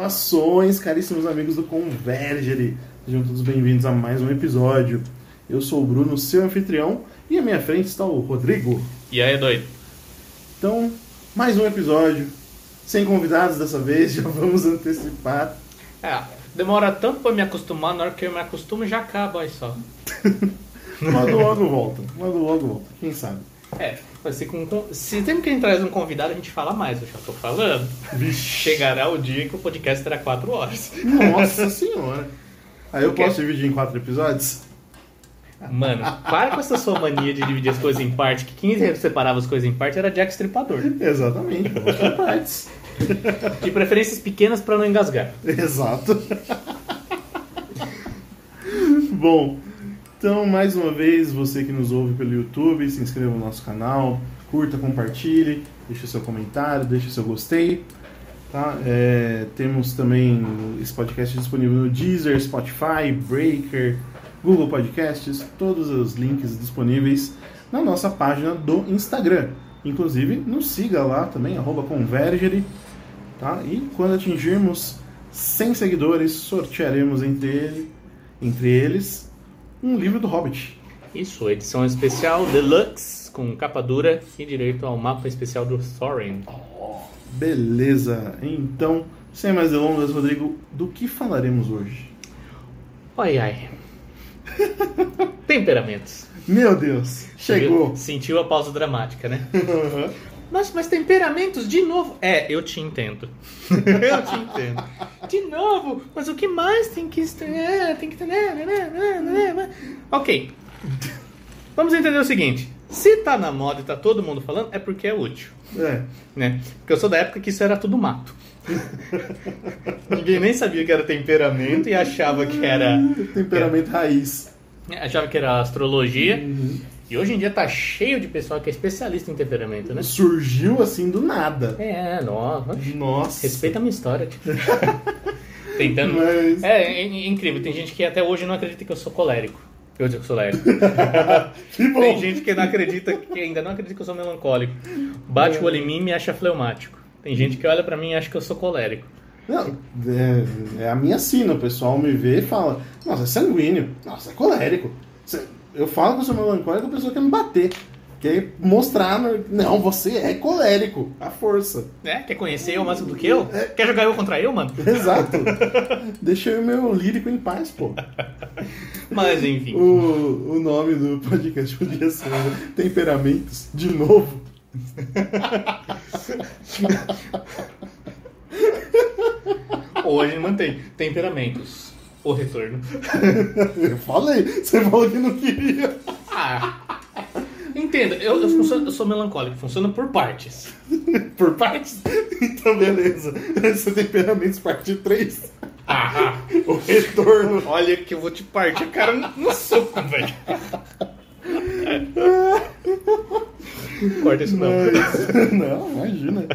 Saudações, caríssimos amigos do Convergery. Sejam todos bem-vindos a mais um episódio. Eu sou o Bruno, seu anfitrião, e à minha frente está o Rodrigo. E aí, doido? Então, mais um episódio. Sem convidados dessa vez, já vamos antecipar. É, demora tanto pra me acostumar, na hora que eu me acostumo já acaba aí só. Logo, logo volta. Logo, logo volta. Quem sabe? É, ser com, se sempre que a gente traz um convidado, a gente fala mais, eu já tô falando. Chegará o dia que o podcast terá 4 horas. Nossa senhora. Aí eu O quê? posso dividir em quatro episódios? Mano, para com essa sua mania de dividir as coisas em parte, que quem separava as coisas em parte era Jack Stripador. Exatamente, partes. De preferências pequenas pra não engasgar. Exato. Bom, então mais uma vez, você que nos ouve pelo YouTube, se inscreva no nosso canal, curta, compartilhe, deixe seu comentário, deixe seu gostei. Tá? É, temos também esse podcast disponível no Deezer, Spotify, Breaker, Google Podcasts, todos os links disponíveis na nossa página do Instagram. Inclusive, nos siga lá também, arroba Convergery. Tá? E quando atingirmos 100 seguidores, sortearemos entre, ele, entre eles um livro do Hobbit. Isso, edição especial Deluxe, com capa dura e direito ao mapa especial do Thorin. Beleza, então, sem mais delongas, Rodrigo, do que falaremos hoje? Ai ai. Temperamentos. Meu Deus, chegou! Sentiu a pausa dramática, né? Nossa, mas temperamentos de novo? É, eu te entendo. eu te entendo. De novo? Mas o que mais tem que estranhar? Tem que ter. Ok. Vamos entender o seguinte. Se tá na moda e tá todo mundo falando, é porque é útil. É, Né? Porque eu sou da época que isso era tudo mato. Ninguém nem sabia que era temperamento e achava que era. temperamento raiz. Achava que era astrologia. E hoje em dia tá cheio de pessoal que é especialista em temperamento, né? Surgiu assim do nada. É, nossa. Nossa. Respeita a minha história. tipo. Tentando. Mas- É, é, é incrível. Tem gente que até hoje não acredita que eu sou colérico. Eu digo que sou colérico. Que bom! Tem gente que não acredita, que ainda não acredita que eu sou melancólico. Bate o olho em mim e me acha fleumático. Tem gente que olha pra mim e acha que eu sou colérico. Não, é, é a minha sina. O pessoal me vê e fala: Nossa, é sanguíneo. Nossa, é colérico. Cê- Eu falo que eu sou melancólico, a pessoa quer me bater. Quer mostrar, não, você é colérico. A força. É, quer conhecer eu mais do que eu? Quer jogar eu contra eu, mano? Exato. Deixa e meu lírico em paz, pô. Mas enfim. O, o nome do podcast podia ser Temperamentos de novo. Hoje mantém temperamentos. O retorno. Eu falei, você falou que não queria. Ah. Entenda, eu, eu, funciono- eu sou melancólico, funciona por partes. Por partes? Então, beleza. Esse é Temperamentos parte 3. Ah, O retorno. olha que eu vou te partir a cara no, no soco, velho. Corta isso não. Mas, não, imagina.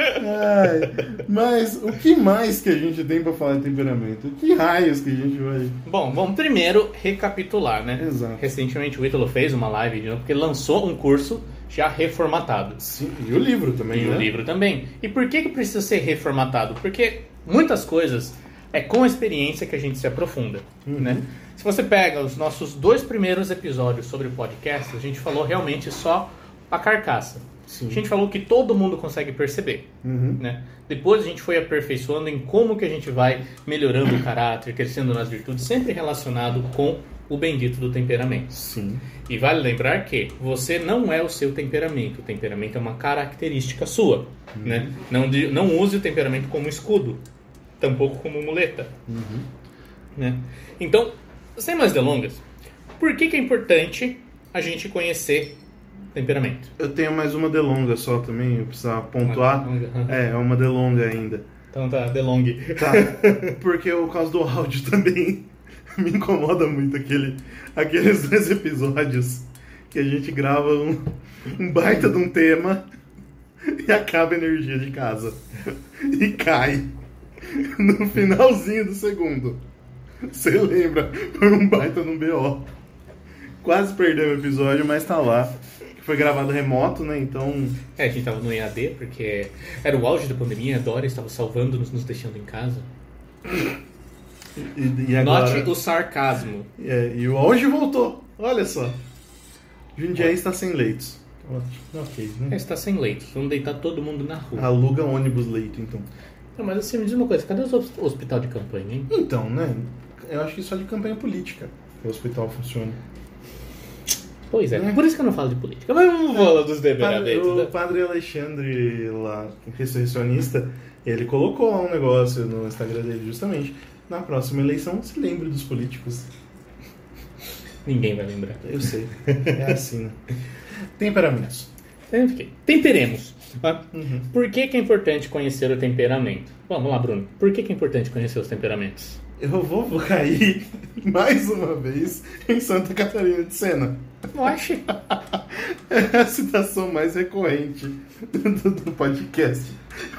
Ai, mas o que mais que a gente tem pra falar de temperamento? Que raios que a gente vai. Bom, vamos primeiro recapitular, né? Exato. Recentemente o Ítalo fez uma live de novo, porque lançou um curso já reformatado. Sim, e o livro também, E né? o livro também. E por que, que precisa ser reformatado? Porque muitas coisas é com a experiência que a gente se aprofunda. Né? Se você pega os nossos dois primeiros episódios sobre o podcast, a gente falou realmente só a carcaça. Sim. A gente falou que todo mundo consegue perceber. Uhum. Né? Depois a gente foi aperfeiçoando em como que a gente vai melhorando o caráter, crescendo nas virtudes, sempre relacionado com o bendito do temperamento. Sim. E vale lembrar que você não é o seu temperamento. O temperamento é uma característica sua. Né? Não, não use o temperamento como escudo, tampouco como muleta. Né? Então, sem mais delongas, por que, que é importante a gente conhecer temperamento? Eu tenho mais uma delonga só também, eu precisava pontuar. Uma É, é uma delonga ainda. Então tá, delongue. Tá. Porque o caso do áudio também me incomoda muito aquele, aqueles dois episódios que a gente grava um, um baita de um tema e acaba a energia de casa. E cai no finalzinho do segundo. Você lembra? Foi um baita no BO. Quase perdeu o episódio, mas tá lá. Foi gravado remoto, né? Então. É, a gente tava no EAD, porque era o auge da pandemia, a Dora estava salvando-nos, nos deixando em casa. E, e agora. Note o sarcasmo. É, e hoje voltou. Olha só. Jundiaí está sem leitos. Ok, É, né? está sem leito. Vamos deitar todo mundo na rua. Aluga ônibus leito, então. Não, mas assim, me diz uma coisa, cadê hos- hospital de campanha, hein? Então, né? Eu acho que só de campanha política que o hospital funciona. Pois é, É. por isso que eu não falo de política. Mas vamos falar dos Padre- temperamentos. o né? padre Alexandre, lá, ressurreicionista, ele colocou um negócio no Instagram dele, justamente. Na próxima eleição, se lembre dos políticos. Ninguém vai lembrar. Eu sei. É assim, né? Temperamentos. Temperemos. Ah, Uhum. Por que, que é importante conhecer o temperamento? Vamos lá, Bruno. Por que, que é importante conhecer os temperamentos? Eu vou vou cair mais uma vez em Santa Catarina de Sena. Oxe. É a citação mais recorrente do, do podcast.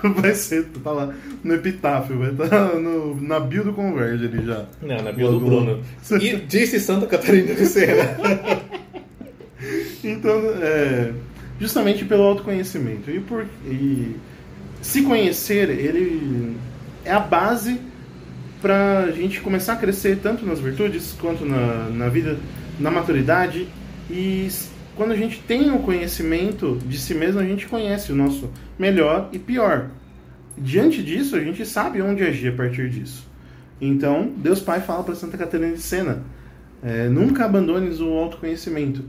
Vai ser, tá lá no epitáfio, vai estar no, na bio do Converge ali já. Não, na bio do Bruno. E disse Santa Catarina de Sena. Então, é, justamente pelo autoconhecimento. E, por, e se conhecer, ele é a base para a gente começar a crescer tanto nas virtudes quanto na, na vida, na maturidade. E quando a gente tem o conhecimento de si mesmo, a gente conhece o nosso melhor e pior. Diante disso, a gente sabe onde agir a partir disso. Então, Deus Pai fala para Santa Catarina de Sena: é, nunca abandones o autoconhecimento.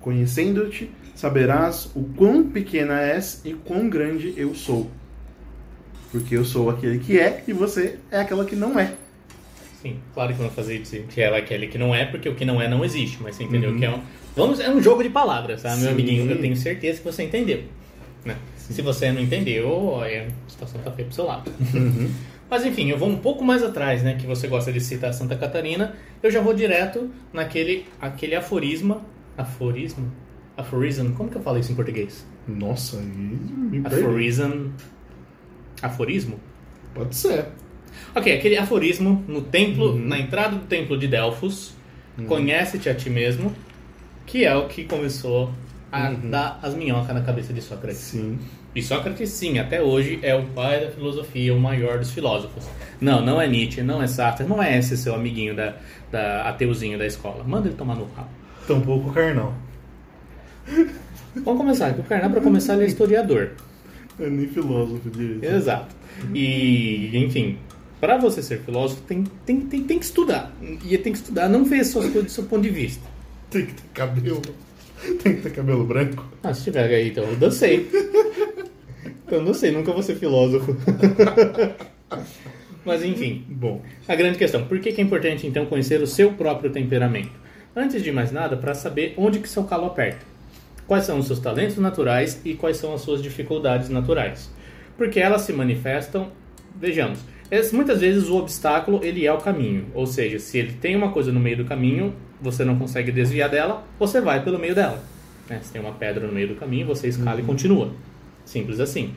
Conhecendo-te, saberás o quão pequena és e quão grande eu sou. Porque eu sou aquele que é e você é aquela que não é. Sim, claro que vamos fazer isso, que ela é aquele que não é, porque o que não é não existe. Mas você entendeu Uhum. que é um. Vamos, é um jogo de palavras, tá, meu Sim. amiguinho? Eu tenho certeza que você entendeu. né? Se você não entendeu, olha, a situação tá feia pro seu lado. Uhum. Mas enfim, eu vou um pouco mais atrás, né? Que você gosta de citar Santa Catarina. Eu já vou direto naquele aquele aforisma. Aforismo? Aforism? Como que eu falo isso em português? Nossa, me. Aforism. Aforismo? Pode ser. Ok, aquele aforismo no templo, Uhum. na entrada do templo de Delfos, conhece-te a ti mesmo, que é o que começou a Uhum. dar as minhocas na cabeça de Sócrates. Sim. E Sócrates, sim, até hoje é o pai da filosofia, o maior dos filósofos. Não, não é Nietzsche, não é Sartre, não é esse seu amiguinho da, da ateuzinho da escola. Manda ele tomar no rabo. Tampouco carnal. Vamos começar, porque o Karnal, para começar, ele é historiador. É nem filósofo direito. Exato. E, enfim, para você ser filósofo, tem, tem, tem, tem que estudar. E tem que estudar, não ver só as coisas do seu ponto de vista. Tem que ter cabelo. Tem que ter cabelo branco. Ah, se tiver aí, então eu dancei. Eu não sei, nunca vou ser filósofo. Mas enfim, Bom. a grande questão, por que, que é importante então conhecer o seu próprio temperamento? Antes de mais nada, para saber onde que seu calo aperta. Quais são os seus talentos naturais e quais são as suas dificuldades naturais. Porque elas se manifestam, vejamos, muitas vezes o obstáculo ele é o caminho, ou seja, se ele tem uma coisa no meio do caminho, você não consegue desviar dela, você vai pelo meio dela. né? Se tem uma pedra no meio do caminho, você escala e continua. Simples assim.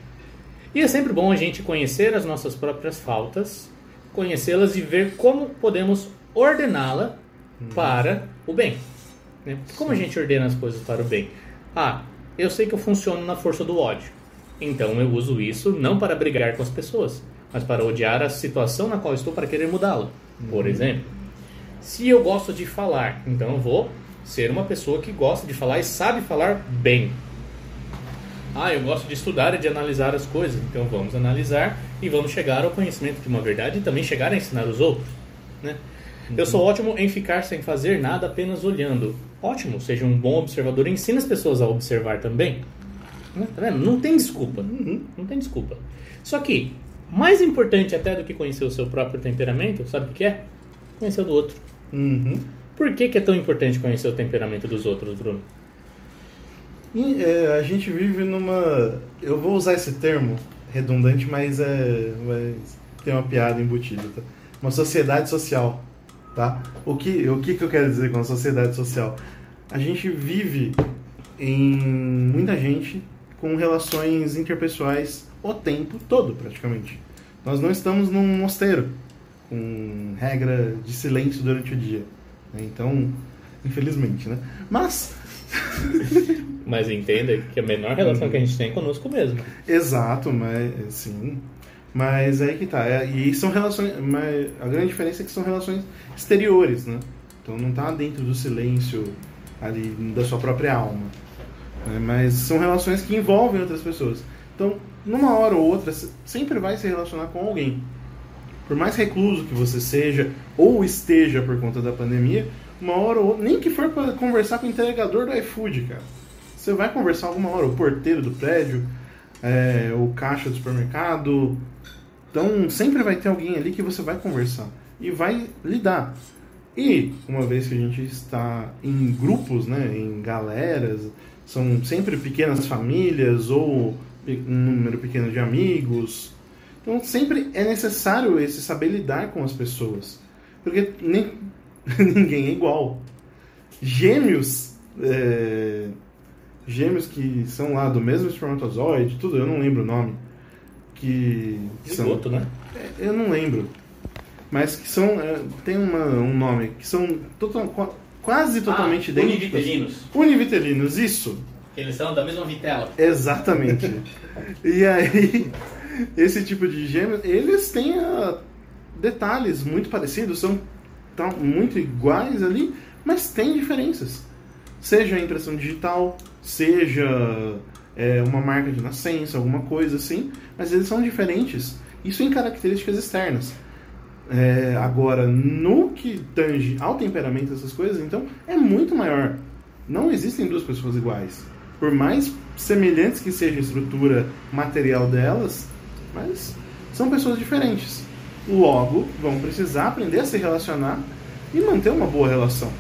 E é sempre bom a gente conhecer as nossas próprias faltas, conhecê-las e ver como podemos ordená-la para o bem. né? Como a gente ordena as coisas para o bem? Ah, eu sei que eu funciono na força do ódio. Então eu uso isso não para brigar com as pessoas, mas para odiar a situação na qual estou para querer mudá-la. Por exemplo, se eu gosto de falar, então eu vou ser uma pessoa que gosta de falar e sabe falar bem. Ah, eu gosto de estudar e de analisar as coisas. Então vamos analisar e vamos chegar ao conhecimento de uma verdade e também chegar a ensinar os outros. Né? Eu sou ótimo em ficar sem fazer nada, apenas olhando. Ótimo, seja um bom observador e ensine as pessoas a observar também. Né? Tá vendo? Não tem desculpa. Não tem desculpa. Só que, mais importante até do que conhecer o seu próprio temperamento, sabe o que é? Conhecer o do outro. Uhum. Por que, que é tão importante conhecer o temperamento dos outros, Bruno? E, é, a gente vive numa. Eu vou usar esse termo redundante, mas é. Mas tem uma piada embutida, tá? Uma sociedade social, tá? O que, o que, que eu quero dizer com a sociedade social? A gente vive em muita gente com relações interpessoais o tempo todo, praticamente. Nós não estamos num mosteiro com regra de silêncio durante o dia. né? Então, infelizmente, né? Mas Mas entenda que a menor relação que a gente tem é conosco mesmo. Exato, mas sim. Mas aí que tá. É, e são relações. Mas a grande diferença é que são relações exteriores, né? Então não tá dentro do silêncio ali da sua própria alma. Né? Mas são relações que envolvem outras pessoas. Então, numa hora ou outra, sempre vai se relacionar com alguém. Por mais recluso que você seja, ou esteja por conta da pandemia, uma hora ou outra, nem que for para conversar com o entregador do iFood, cara. Você vai conversar alguma hora, o porteiro do prédio, é, o caixa do supermercado. Então sempre vai ter alguém ali que você vai conversar e vai lidar. E uma vez que a gente está em grupos, né, em galeras, são sempre pequenas famílias ou um número pequeno de amigos. Então sempre é necessário esse saber lidar com as pessoas. Porque nem, ninguém é igual. Gêmeos, é, gêmeos que são lá do mesmo espermatozoide, tudo, eu não lembro o nome. Que Esgoto, são, né? É, eu não lembro. Mas que são. É, tem uma, um nome, que são total, quase totalmente ah, idênticos. Univitelinos. Univitelinos, isso. Eles são da mesma vitela. Exatamente. e aí, esse tipo de gêmeos, eles têm uh, detalhes muito parecidos, são tão, muito iguais ali, mas tem diferenças. Seja a impressão digital, seja é, uma marca de nascença, alguma coisa assim, mas eles são diferentes. Isso em características externas. É, agora, no que tange ao temperamento dessas coisas, então é muito maior. Não existem duas pessoas iguais. Por mais semelhantes que seja a estrutura material delas, mas são pessoas diferentes. Logo, vão precisar aprender a se relacionar e manter uma boa relação.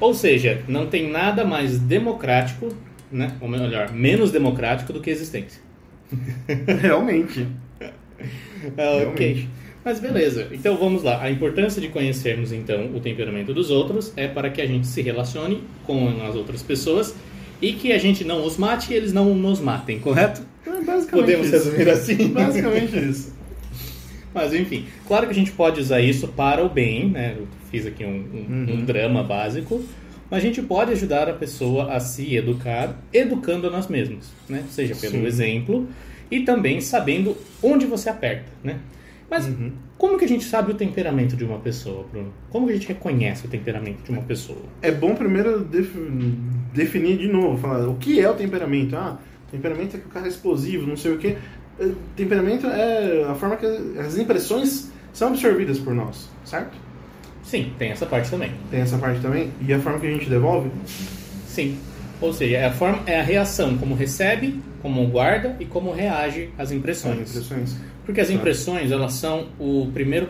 Ou seja, não tem nada mais democrático, né? ou melhor, menos democrático do que a existência. Realmente. Ah, ok. Mas beleza, então vamos lá. A importância de conhecermos então o temperamento dos outros é para que a gente se relacione com as outras pessoas e que a gente não os mate e eles não nos matem, correto? É basicamente Podemos isso. resumir assim? Basicamente isso. Mas enfim, claro que a gente pode usar isso para o bem, né? Eu fiz aqui um, um, Uhum. um drama básico, mas a gente pode ajudar a pessoa a se educar, educando a nós mesmos, né? Seja pelo Sim. exemplo e também sabendo onde você aperta, né? Mas Uhum. como que a gente sabe o temperamento de uma pessoa, Bruno? Como que a gente reconhece o temperamento de uma pessoa? É bom primeiro def- definir de novo, falar o que é o temperamento. Ah, temperamento é que o cara é explosivo, não sei o que. Temperamento é a forma que as impressões são absorvidas por nós, certo? Sim, tem essa parte também. Tem essa parte também. E a forma que a gente devolve? Sim. Ou seja, é a, forma, é a reação, como recebe, como guarda e como reage às impressões. impressões. Porque as Tá. impressões, elas são o primeiro.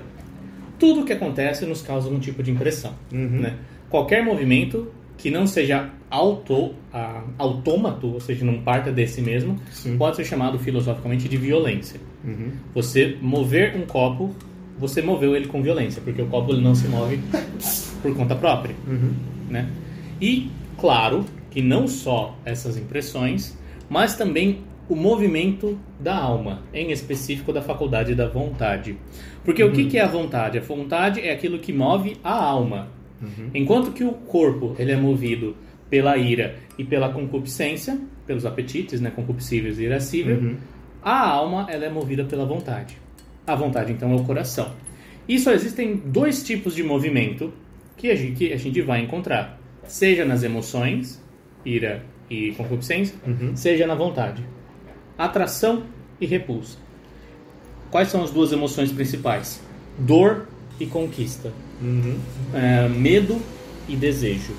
Tudo que acontece nos causa um tipo de impressão. Uhum. Né? Qualquer movimento que não seja auto, ah, autômato, ou seja, não parta desse mesmo, Sim. pode ser chamado filosoficamente de violência. Uhum. Você mover um copo, você moveu ele com violência, porque o copo ele não se move por conta própria. Uhum. né? E, claro, que não só essas impressões, mas também o movimento da alma, em específico da faculdade da vontade. Porque o que, que é a vontade? A vontade é aquilo que move a alma. Enquanto que o corpo ele é movido pela ira e pela concupiscência, pelos apetites, né, concupiscíveis e irascíveis, Uhum. a alma ela é movida pela vontade. A vontade, então, é o coração. E só existem dois tipos de movimento que a gente, que a gente vai encontrar. Seja nas emoções, ira e concupiscência, Uhum. seja na vontade. Atração e repulsa. Quais são as duas emoções principais? Dor e conquista. Uhum. É, medo e desejo.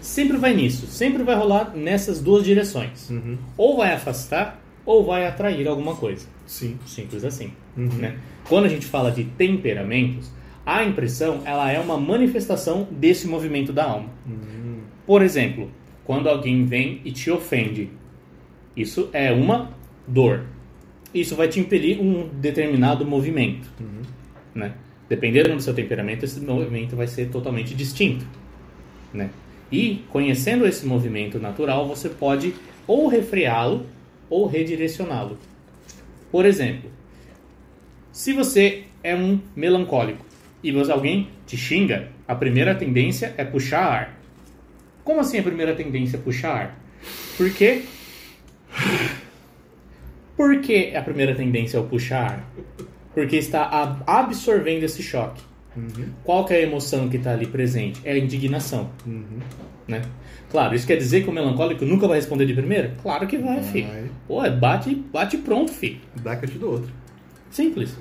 Sempre vai nisso. Sempre vai rolar nessas duas direções. Uhum. Ou vai afastar, ou vai atrair alguma coisa. Sim. Simples assim. Uhum. né? Quando a gente fala de temperamentos, a impressão ela é uma manifestação desse movimento da alma. Uhum. Por exemplo, quando alguém vem e te ofende, isso é uma dor. Isso vai te impelir um determinado movimento. Uhum. Né? Dependendo do seu temperamento, esse movimento vai ser totalmente distinto. Né? E conhecendo esse movimento natural, você pode ou refreá-lo ou redirecioná-lo. Por exemplo, se você é um melancólico e você, alguém te xinga, a primeira tendência é puxar ar. Como assim a primeira tendência é puxar ar? Por quê? Por que a primeira tendência é o puxar ar? Porque está ab- absorvendo esse choque. Uhum. Qual que é a emoção que está ali presente? É a indignação, Uhum. né? Claro, isso quer dizer que o melancólico nunca vai responder de primeira? Claro que vai, filho. Vai. Pô, é bate, bate pronto, filho. Dá que eu te dou outro. Simples.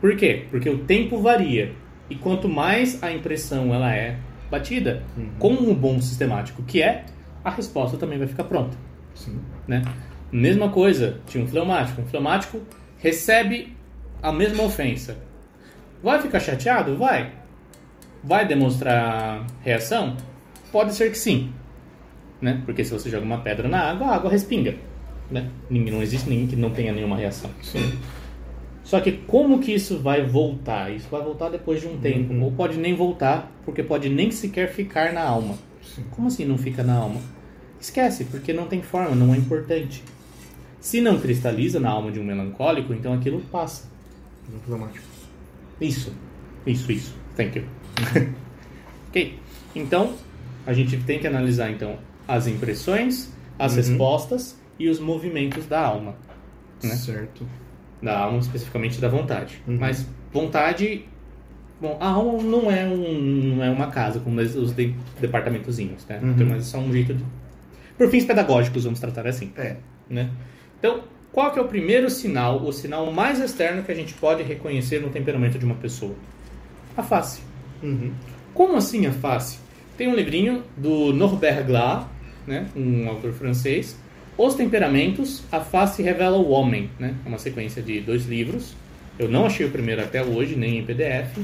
Por quê? Porque o tempo varia. E quanto mais a impressão ela é batida, com um bom sistemático que é, a resposta também vai ficar pronta. Sim. Né? Mesma coisa, tinha um fleumático. Um fleumático recebe a mesma ofensa. Vai ficar chateado? Vai. Vai demonstrar reação? Pode ser que sim. Né? Porque se você joga uma pedra na água, a água respinga. Né? Não existe ninguém que não tenha nenhuma reação. Sim. Só que como que isso vai voltar? Isso vai voltar depois de um tempo. Ou pode nem voltar, porque pode nem sequer ficar na alma. Sim. Como assim não fica na alma? Esquece, porque não tem forma, não é importante. Se não cristaliza na alma de um melancólico, então aquilo passa. Isso, isso, isso. Thank you. ok. Então, a gente tem que analisar então as impressões, as respostas e os movimentos da alma. Né? Certo. Da alma, especificamente da vontade. Mas vontade. Bom, a alma não é, um, não é uma casa, como os os de, departamentozinhos, né? Uhum. Então, mas é só um jeito de. Por fins pedagógicos, vamos tratar assim. É. Né? Então, qual que é o primeiro sinal, o sinal mais externo que a gente pode reconhecer no temperamento de uma pessoa? A face. Uhum. Como assim a face? Tem um livrinho do Norbert Glas, né, um autor francês, Os Temperamentos, a Face Revela o Homem, né? É uma sequência de dois livros. Eu não achei o primeiro até hoje, nem em PDF.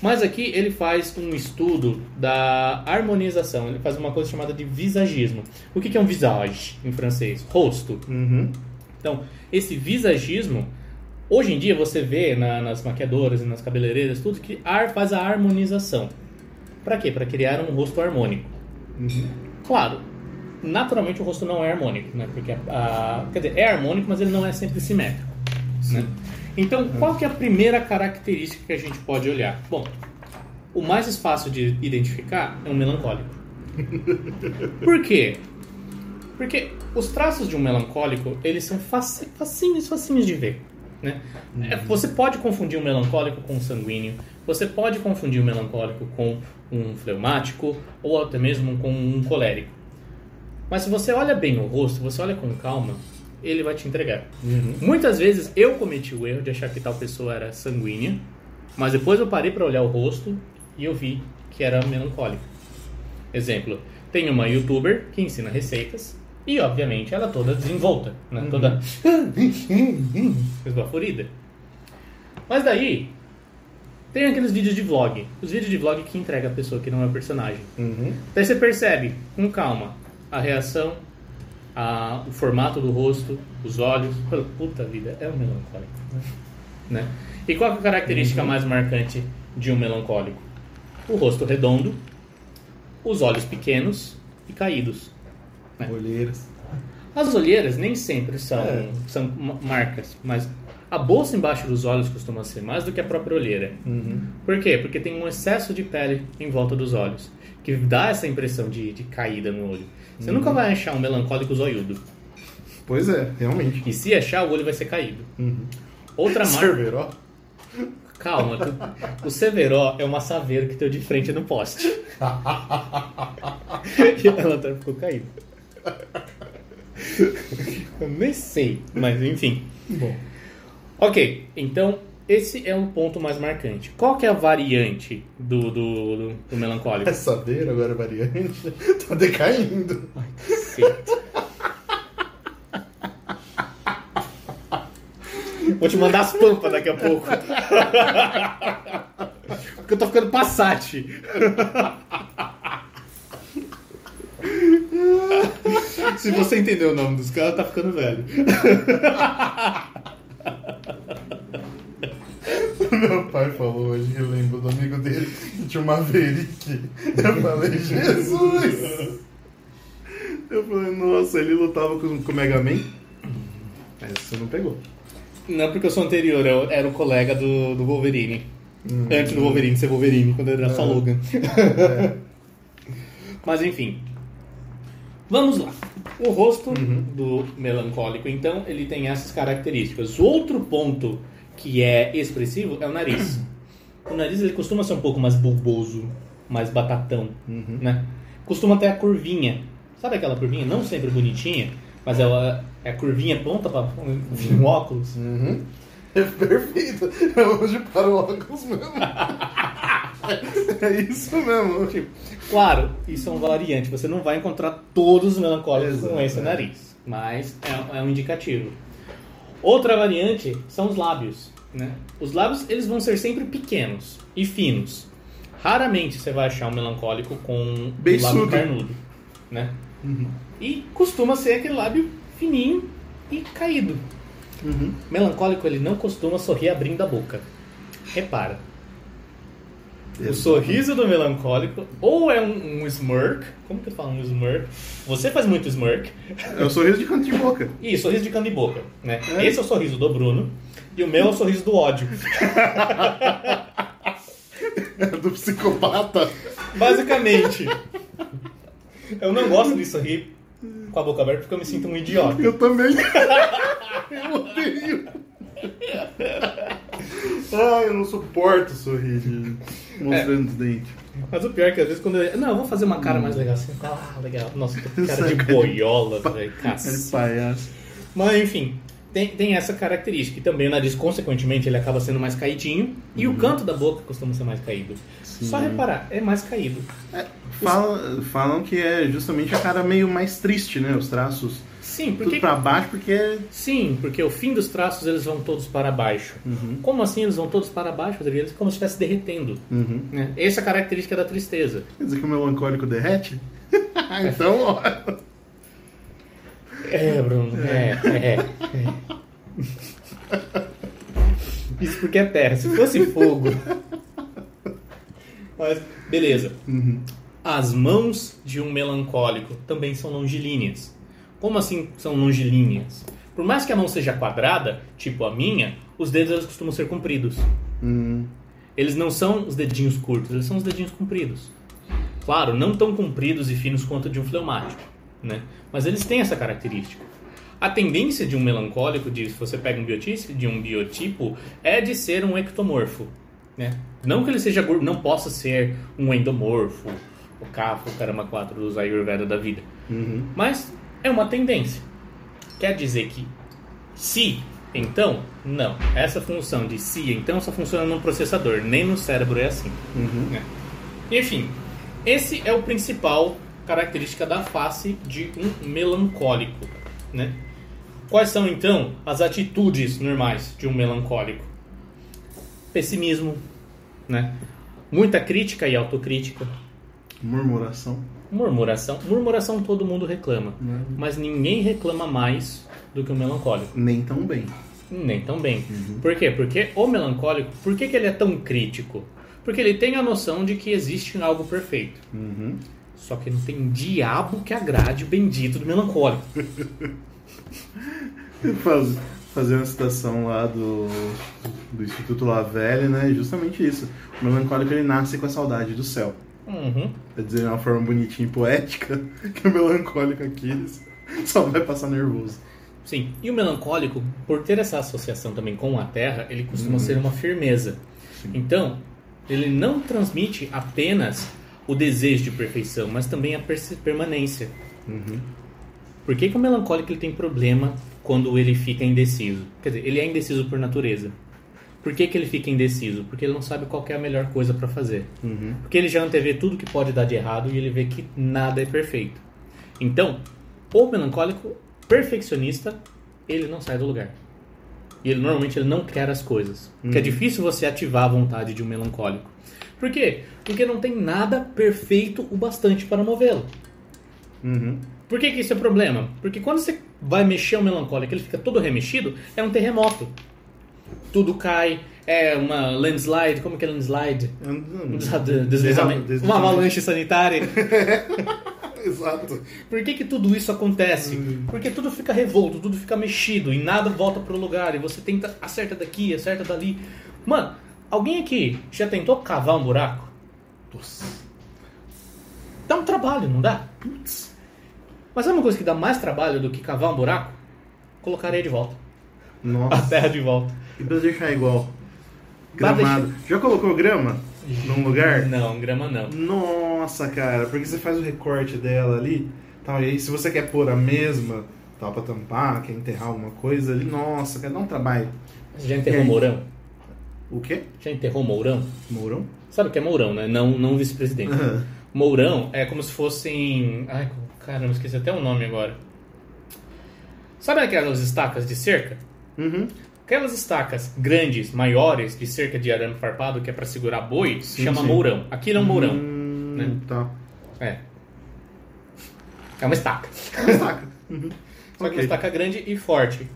Mas aqui ele faz um estudo da harmonização. Ele faz uma coisa chamada de visagismo. O que é um visage em francês? Rosto. Uhum. Então, esse visagismo, hoje em dia você vê na- nas maquiadoras e nas cabeleireiras tudo que ar faz a harmonização. Para quê? Para criar um rosto harmônico. Claro, naturalmente o rosto não é harmônico, né? Porque a, a- quer dizer, é harmônico, mas ele não é sempre simétrico. né? Então, qual que é a primeira característica que a gente pode olhar? Bom, o mais fácil de identificar é um melancólico. Por quê? Porque os traços de um melancólico, eles são faci- facinhos, facinhos de ver. Né? É, você pode confundir um melancólico com um sanguíneo, você pode confundir um melancólico com um fleumático, ou até mesmo com um colérico. Mas se você olha bem o rosto, você olha com calma, ele vai te entregar. Muitas vezes eu cometi o erro de achar que tal pessoa era sanguínea, mas depois eu parei para olhar o rosto e eu vi que era melancólica. Exemplo, tem uma youtuber que ensina receitas e, obviamente, ela toda desenvolta, né? toda esbaforida. Mas daí, tem aqueles vídeos de vlog, os vídeos de vlog que entrega a pessoa que não é o personagem. Uhum. Daí você percebe, com calma, a reação, a- o formato do rosto, os olhos. Puta vida, é um melancólico. Né? E qual é a característica mais marcante de um melancólico? O rosto redondo, os olhos pequenos e caídos. É. Olheiras. As olheiras nem sempre são, É. são ma- marcas, mas a bolsa embaixo dos olhos costuma ser mais do que a própria olheira. Uhum. Por quê? Porque tem um excesso de pele em volta dos olhos, que dá essa impressão de, de caída no olho. Você nunca vai achar um melancólico zoiudo. Pois é, realmente. E se achar, o olho vai ser caído. Uhum. Outra marca. Cerveró? Calma, tu- o Severo é uma saveira que deu de frente no poste. e a lanterna ficou caída. Eu nem sei, mas enfim. Bom. Ok, então esse é o ponto mais marcante. Qual que é a variante do, do, do, do melancólico? Essa beira agora é variante. Tá decaindo. Cacete. Vou te mandar as pampas daqui a pouco. Porque eu tô ficando Passat. Se você entendeu o nome dos caras, tá ficando velho. Meu pai falou hoje que lembro do amigo dele que tinha uma Veric. Eu falei, Jesus! Eu falei, nossa, ele lutava com, com o Mega Man. Mas você não pegou. Não, porque eu sou anterior, eu era o colega do, do Wolverine. Antes do Wolverine ser Wolverine, quando ele era só Logan. Mas enfim, Vamos lá. O rosto do melancólico, então, ele tem essas características. Outro ponto que é expressivo é o nariz. O nariz ele costuma ser um pouco mais bulboso, mais batatão, né? Costuma ter a curvinha. Sabe aquela curvinha? Não sempre bonitinha, mas ela é a curvinha ponta para um óculos. Uhum. É perfeito. É hoje para o óculos mesmo. é isso mesmo. Tipo, claro, isso é um variante. Você não vai encontrar todos os melancólicos com Exato, esse é. nariz, mas é, é um indicativo. Outra variante são os lábios. Né? Os lábios eles vão ser sempre pequenos e finos. Raramente você vai achar um melancólico com um lábio carnudo. Né? E costuma ser aquele lábio fininho e caído. Uhum. Melancólico ele não costuma sorrir abrindo a boca. Repara. O sorriso do melancólico ou é um, um smirk, como que eu falo um smirk? Você faz muito smirk. É o sorriso de canto de boca. E sorriso de canto e boca, né? É. Esse é o sorriso do Bruno e o meu é o sorriso do ódio. É do psicopata. Basicamente. Eu não gosto de sorrir com a boca aberta porque eu me sinto um idiota. Eu também. eu odeio. Ai, eu não suporto sorrir de- mostrando os dentes. Mas o pior é que às vezes quando eu. Não, eu vou fazer uma cara mais legal assim. Ah, legal. Nossa, tô com cara de boiola, velho. É Cacete. palhaço. Mas enfim, tem, tem essa característica. E também o nariz, consequentemente, ele acaba sendo mais caidinho. E o canto da boca costuma ser mais caído. Só reparar, é mais caído. Fala- falam que é justamente a cara meio mais triste, né? Os traços Sim, tudo porque. pra baixo, porque é. Sim, porque o fim dos traços eles vão todos para baixo. Como assim eles vão todos para baixo, Rodrigo? Eles como se estivesse derretendo. Uhum. né? Essa é a característica da tristeza. Quer dizer que o melancólico derrete? então, ó. É, Bruno, é, é. é. Isso porque é terra. Se fosse fogo. Mas, beleza. As mãos de um melancólico também são longilíneas. Como assim são longilíneas? Por mais que a mão seja quadrada, tipo a minha, os dedos eles costumam ser compridos. Hum, Eles não são os dedinhos curtos, eles são os dedinhos compridos. Claro, não tão compridos e finos quanto de um fleumático, né? Mas eles têm essa característica. A tendência de um melancólico, de, se você pega um biotipo, de um biotipo, é de ser um ectomorfo, né? Não que ele seja gordo, não possa ser um endomorfo, o CAFO, o caramba 4 dos Ayurveda da vida. uhum. Mas é uma tendência. Quer dizer que se, então, não. Essa função de se, então, só funciona no processador, nem no cérebro é assim. Uhum. né? Enfim, esse é o principal característica da face de um melancólico, né? Quais são então as atitudes normais de um melancólico? Pessimismo, né? Muita crítica e autocrítica, Murmuração. Murmuração. Murmuração todo mundo reclama, Né? mas ninguém reclama mais do que o melancólico. Nem tão bem. Nem tão bem. Por quê? Porque o melancólico, por que, que ele é tão crítico? Porque ele tem a noção de que existe algo perfeito. Uhum. Só que não tem diabo que agrade o bendito do melancólico. Faz, fazer uma citação lá do, do Instituto La Velha, né? Justamente isso. O melancólico ele nasce com a saudade do céu. Uhum. Quer dizer, de uma forma bonitinha e poética, que o melancólico aqui só vai passar nervoso. Sim. E o melancólico, por ter essa associação também com a terra, ele costuma ser uma firmeza. Então, ele não transmite apenas o desejo de perfeição, mas também a permanência. Por que, que o melancólico ele tem problema quando ele fica indeciso? Quer dizer, ele é indeciso por natureza. Por que, que ele fica indeciso? Porque ele não sabe qual é a melhor coisa para fazer. Porque ele já antevê tudo que pode dar de errado e ele vê que nada é perfeito. Então, o melancólico perfeccionista, ele não sai do lugar. E ele normalmente ele não quer as coisas. Porque é difícil você ativar a vontade de um melancólico. Por quê? Porque não tem nada perfeito o bastante para movê-lo. Uhum. Por que, que isso é problema? Porque quando você vai mexer o melancólico, ele fica todo remexido, é um terremoto. Tudo cai, é uma landslide, como que é landslide? Deslizamento. Deslizamento. Uma avalanche sanitária. Exato. Por que, que tudo isso acontece? Porque tudo fica revolto, tudo fica mexido e nada volta pro lugar. E você tenta, acerta daqui, acerta dali. Mano, alguém aqui já tentou cavar um buraco? Nossa. Dá um trabalho, não dá? Putz. Mas sabe uma coisa que dá mais trabalho do que cavar um buraco? Colocar areia de volta. A Nossa. terra de volta. E pra deixar igual. Gramado. Já colocou grama num lugar? Não, grama não. Nossa, cara, porque você faz o recorte dela ali, tal, e aí se você quer pôr a mesma, tal, pra tampar, quer enterrar alguma coisa ali, nossa, quer dar um trabalho. Você já enterrou É. Mourão? O quê? Já enterrou Mourão? Mourão? Sabe o que é Mourão, né? Não, não vice-presidente. Aham. Mourão é como se fossem. Ai, caramba, esqueci até o nome agora. Sabe aquelas estacas de cerca? Uhum. Aquelas estacas grandes, maiores, de cerca de arame farpado, que é pra segurar boi, se Sim, chama sim. mourão. Aquilo é um mourão. Hum, né? Tá. É. É uma estaca. Saca. Uhum. Só que uma estaca grande e forte.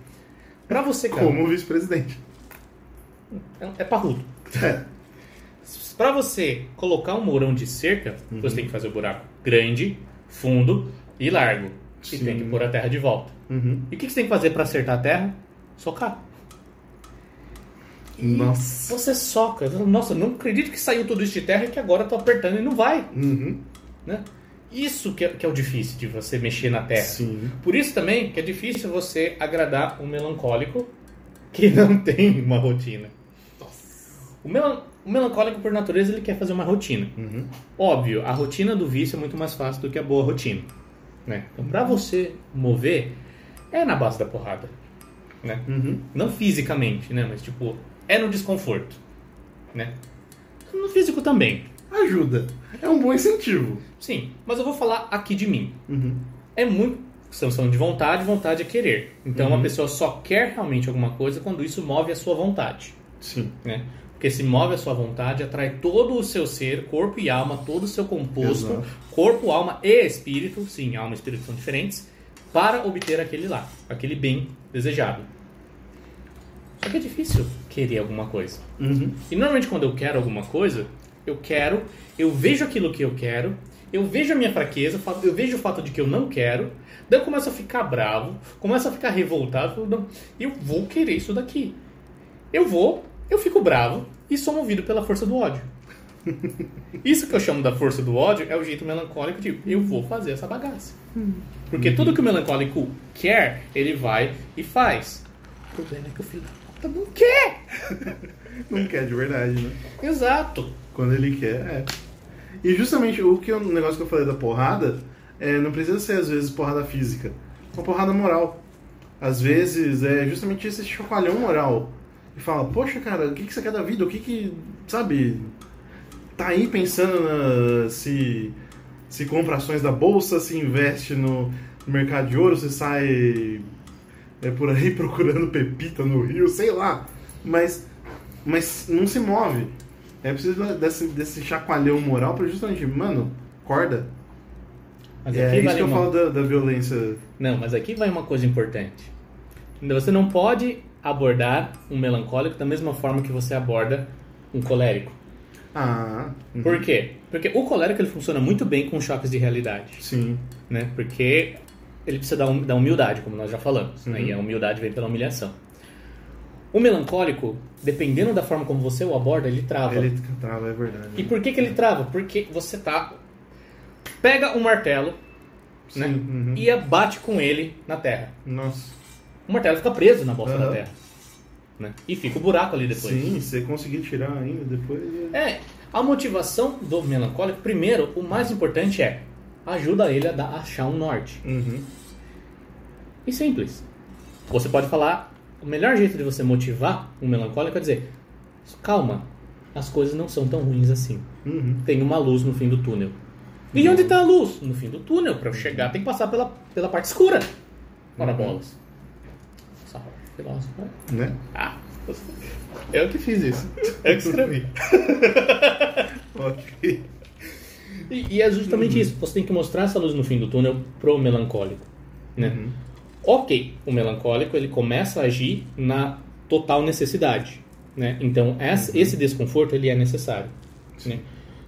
Pra você, cara, Como vice-presidente. é, é parrudo. É. Pra você colocar um mourão de cerca, Uhum. você tem que fazer o buraco grande, fundo e largo. E Sim. tem que pôr a terra de volta. Uhum. E o que que você tem que fazer pra acertar a terra? Socar. E Nossa. Você soca. Nossa, não acredito que saiu tudo isso de terra e que agora eu tô apertando e não vai. Uhum. Né? Isso que é, que é o difícil de você mexer na terra. Sim. Por isso também que é difícil você agradar um melancólico que não tem uma rotina. O, melan- o melancólico, por natureza, ele quer fazer uma rotina. Uhum. Óbvio, a rotina do vício é muito mais fácil do que a boa rotina. Né? Então, pra você mover, é na base da porrada. Né? Uhum. Não fisicamente, né? Mas, tipo, é no desconforto. Né? No físico também. Ajuda. É um bom incentivo. Sim, mas eu vou falar aqui de mim. Uhum. É muito. Estamos falando de vontade, vontade é querer. Então, Uhum. uma pessoa só quer realmente alguma coisa quando isso move a sua vontade. Sim. Né? Porque se move a sua vontade, atrai todo o seu ser, corpo e alma, todo o seu composto, Exato. corpo, alma e espírito, sim, alma e espírito são diferentes, para obter aquele lá, aquele bem desejado. Só que é difícil querer alguma coisa. Uhum. E normalmente quando eu quero alguma coisa, eu quero, eu vejo aquilo que eu quero, eu vejo a minha fraqueza, eu vejo o fato de que eu não quero, daí eu começo a ficar bravo, começo a ficar revoltado, não, eu vou querer isso daqui. Eu vou, eu fico bravo e sou movido pela força do ódio. Isso que eu chamo da força do ódio é o jeito melancólico de eu vou fazer essa bagaça. Porque tudo que o melancólico quer, ele vai e faz. O problema é que o filho da puta não quer. Não quer de verdade, né? Exato. Quando ele quer, é. E justamente o que eu- o negócio que eu falei da porrada, é, não precisa ser às vezes porrada física, uma porrada moral. Às vezes é justamente esse chacoalhão moral. E fala, poxa cara, o que, que você quer da vida? O que que, sabe, tá aí pensando na, se, se compra ações da bolsa, se investe no mercado de ouro, se sai é, por aí procurando pepita no rio, sei lá. Mas, mas não se move. É preciso desse, desse chacoalhão moral pra justamente, mano, acorda. Mas é isso vale que eu uma- falo da, da violência. Não, mas aqui vai uma coisa importante. Você não pode abordar um melancólico da mesma forma que você aborda um colérico. Ah, uhum. Por quê? Porque o colérico ele funciona muito bem com choques de realidade, sim. né? Porque ele precisa da, hum- da humildade, como nós já falamos, né? Uhum. E a humildade vem pela humilhação. O melancólico, dependendo da forma como você o aborda, ele trava. Ele trava, é verdade. E por que, que ele trava? Porque você tá. Pega um martelo Sim, né? uhum. e bate com ele na terra. Nossa. O martelo fica preso na bosta Aham. da terra. Né? E fica o buraco ali depois. Sim, se você conseguir tirar ainda depois. é- É, a motivação do melancólico, primeiro, o mais importante é ajuda ele a, dar, a achar um norte. Uhum. E simples. Você pode falar, o melhor jeito de você motivar um melancólico é dizer, calma, as coisas não são tão ruins assim. Uhum. Tem uma luz no fim do túnel. E onde está a luz? No fim do túnel. Para eu chegar, tem que passar pela, pela parte escura. Uhum. bolas. Filósofo. né? Ah, eu que fiz isso. Eu que escrevi. Ok. E, e é justamente isso. Você tem que mostrar essa luz no fim do túnel pro melancólico. Né? Uhum. Ok, o melancólico ele começa a agir na total necessidade. Né? Então essa- esse desconforto ele é necessário. Né?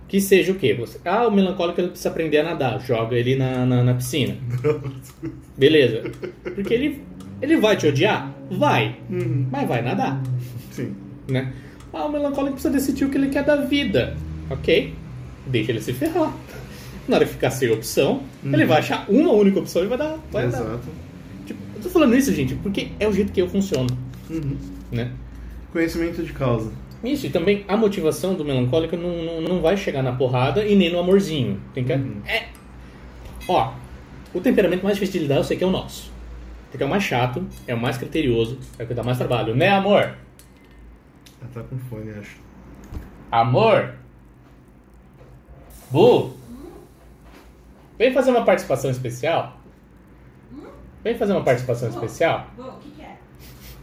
Que seja o quê? Você, ah, o melancólico ele precisa aprender a nadar. Joga ele na, na, na piscina. Beleza. Porque ele, ele vai te odiar? Vai. Uhum. Mas vai nadar. Sim. né? Ah, o melancólico precisa decidir o que ele quer da vida. Ok? Deixa ele se ferrar. Na hora que ficar sem opção, ele vai achar uma única opção e vai dar. Vai dar. Exato. Tipo, eu tô falando isso, gente, porque é o jeito que eu funciono, Uhum. né? Conhecimento de causa. Isso, e também a motivação do melancólico não, não, não vai chegar na porrada e nem no amorzinho. Tem que. É. Ó, o temperamento mais difícil de lidar eu sei que é o nosso. Porque é o mais chato, é o mais criterioso, é o que dá mais trabalho, né, amor? Ela tá com fone, acho. Amor! Bu! Vem fazer uma participação especial? Vem fazer uma participação especial? Bom, o que, que é?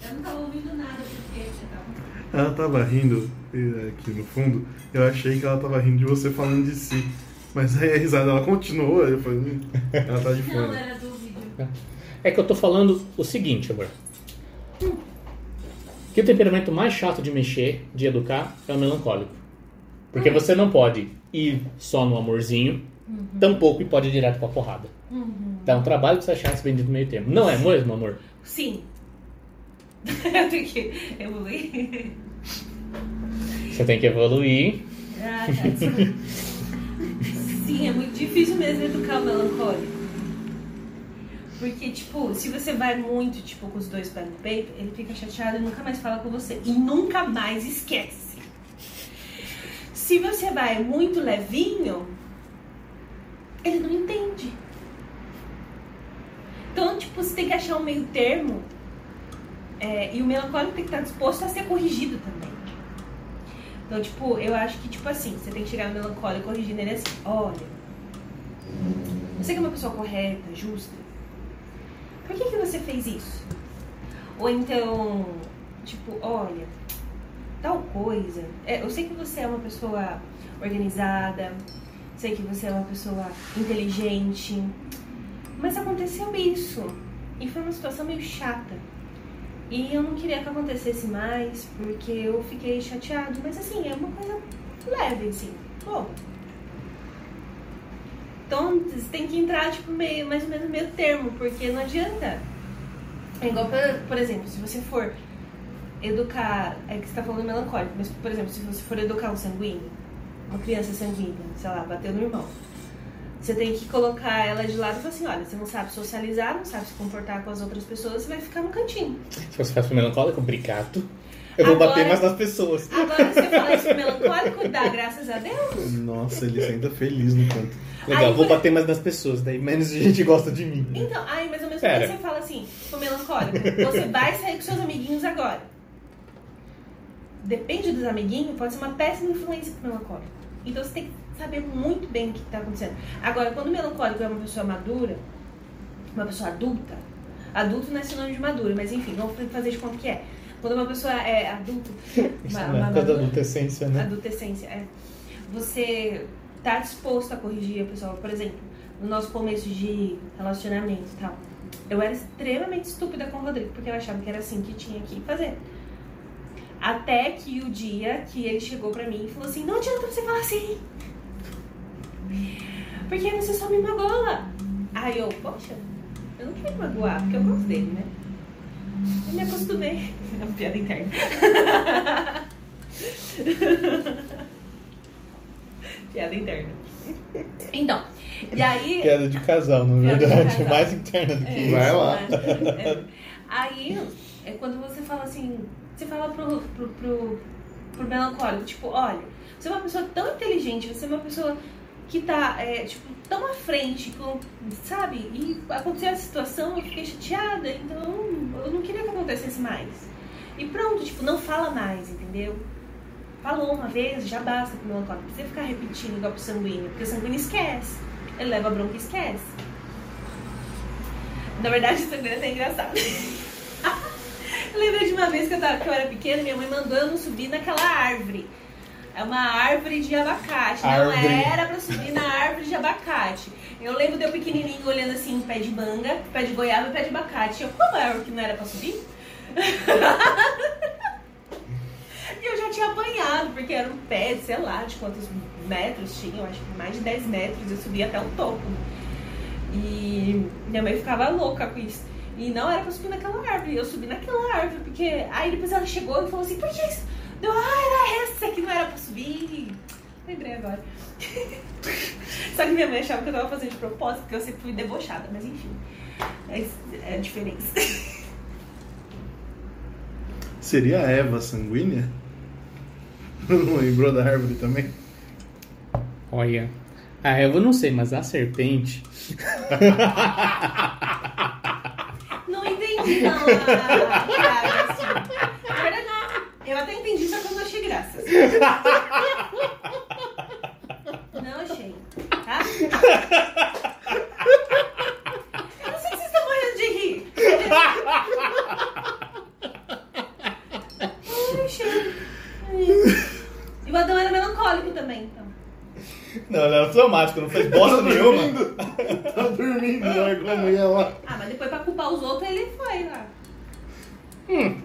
Eu não tava ouvindo nada porque você tava. Ela tava rindo eh, aqui no fundo. Eu achei que ela tava rindo de você falando de si. Mas aí a risada ela continuou. Eu falei, ela tá de Não, fone. era do vídeo. É que eu tô falando o seguinte, amor. Que o temperamento mais chato de mexer, de educar, é o melancólico. Porque você não pode ir só no amorzinho, tampouco e pode ir direto pra porrada. Dá um trabalho pra você achar esse bendito meio termo. Não é mesmo, amor? Sim. Eu tenho que evoluir. Você tem que evoluir. Ah, tá. Sim, é muito difícil mesmo educar o melancólico. Porque, tipo, se você vai muito, tipo, com os dois pés no peito, ele fica chateado e nunca mais fala com você. E nunca mais esquece. Se você vai muito levinho, ele não entende. Então, tipo, você tem que achar um meio termo. é, e o melancólico tem que estar disposto a ser corrigido também. Então, tipo, eu acho que, tipo assim, você tem que chegar no melancólico corrigindo ele assim, olha, você que é uma pessoa correta, justa, por que, que você fez isso? Ou então, tipo, olha, tal coisa. é, eu sei que você é uma pessoa organizada, sei que você é uma pessoa inteligente, mas aconteceu isso. E foi uma situação meio chata. E eu não queria que acontecesse mais, porque eu fiquei chateado. Mas assim, é uma coisa leve, assim. Pô. Então você tem que entrar, tipo, meio, mais ou menos no meio termo, porque não adianta. É igual, por, por exemplo, se você for educar. É que você tá falando melancólico, mas, por exemplo, se você for educar um sanguíneo, uma criança sanguínea, sei lá, bateu no irmão. Você tem que colocar ela de lado e falar assim, olha, você não sabe socializar, não sabe se comportar com as outras pessoas, você vai ficar no cantinho. Se você faz pro melancólico, obrigado. Eu vou Agora- bater mais nas pessoas. Agora você fala isso pro melancólico, dá graças a Deus. Nossa, ele ainda feliz no canto. Legal, Aí, vou por- bater mais nas pessoas, daí menos gente gosta de mim. Então, aí, mas ao mesmo Pera. tempo você fala assim, pro melancólico, você vai sair com seus amiguinhos agora. Depende dos amiguinhos, pode ser uma péssima influência pro melancólico. Então você tem que saber muito bem o que está acontecendo. Agora, quando o melancólico é uma pessoa madura, uma pessoa adulta, adulto não é sinônimo de maduro, mas enfim, vamos fazer de conta que é. Quando uma pessoa é adulto, uma, na uma madura- adolescência, né? adolescência, é. Você tá disposto a corrigir a pessoa, por exemplo, no nosso começo de relacionamento e tal. Eu era extremamente estúpida com o Rodrigo, porque eu achava que era assim que tinha que fazer. Até que o dia que ele chegou pra mim e falou assim, não adianta você falar assim. Porque você só me magoa. Aí eu, poxa, eu não quero magoar, porque eu gosto dele, né? Eu me acostumei. É uma piada interna. piada interna. Então, e aí. Piada de casal, na verdade. casal. Mais interna do que É, isso. Vai lá. é, é. Aí, é quando você fala assim, você fala pro, pro, pro, pro melancólico, tipo, olha, você é uma pessoa tão inteligente, você é uma pessoa que tá, é, tipo, tão à frente, com, sabe? E aconteceu essa situação, eu fiquei chateada, então eu não queria que acontecesse mais. E pronto, tipo, não fala mais, entendeu? Falou uma vez, já basta pro melancólico. Não precisa ficar repetindo igual pro sanguíneo, porque o sanguíneo esquece. Ele leva a bronca e esquece. Na verdade, isso é até engraçado. eu lembrei de uma vez que eu, tava, que eu era pequena, minha mãe mandou eu não subir naquela árvore. É uma árvore de abacate. Árvore. Não era pra subir na árvore de abacate. Eu lembro de eu pequenininho olhando assim, pé de manga, pé de goiaba e pé de abacate. Eu, qual árvore que não era pra subir? Tinha apanhado, porque era um pé, sei lá, de quantos metros tinha, eu acho que mais de 10 metros, eu subi até o topo. E minha mãe ficava louca com isso. E não era pra subir naquela árvore, eu subi naquela árvore, porque aí depois ela chegou e falou assim, por que isso? Deu, ah, era essa que não era pra subir. Lembrei agora. Só que minha mãe achava que eu tava fazendo de propósito, porque eu sempre fui debochada, mas enfim. É, é a diferença. Seria a Eva sanguínea? Não lembrou da árvore também? Olha. A Eva eu não sei, mas a serpente. Não entendi, não. A piada, assim. Na verdade, eu até entendi, só que eu não achei graça. Não achei. Tá? Eu não sei se vocês estão morrendo de rir. Não achei. E o Adão era melancólico também, então. Não, ele era traumático, não fez bosta nenhuma. Tá dormindo, largou a mulher lá. Ah, mas depois pra culpar os outros, ele foi lá.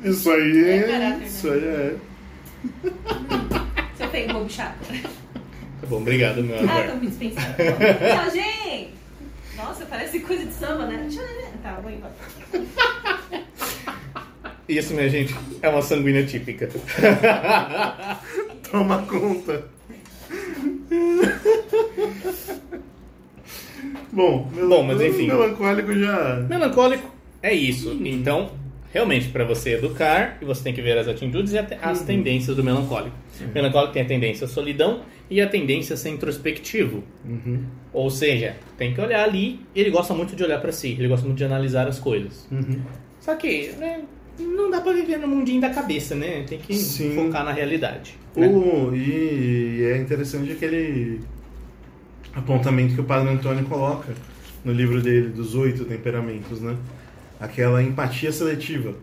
Isso aí É é. caráter, né? Isso aí é. Seu feio, bobo chato. Tá bom, obrigado, meu Ah, amor. estão me dispensando. Tchau, gente! Nossa, parece coisa de samba, né? Né? Tá, vou embora. Isso, minha gente, é uma sanguínea típica. Toma conta. Bom, Bom, mas enfim. Melancólico já. Melancólico é isso. Então, realmente, para você educar, você tem que ver as atitudes e as tendências do melancólico. O melancólico tem a tendência à solidão e a tendência a ser introspectivo. Uhum. Ou seja, tem que olhar ali. Ele gosta muito de olhar para si, ele gosta muito de analisar as coisas. Uhum. Só que, né, não dá pra viver no mundinho da cabeça, né? Tem que Sim. focar na realidade. né? O, e é interessante aquele apontamento que o Padre Antônio coloca no livro dele, dos oito temperamentos, né? Aquela empatia seletiva.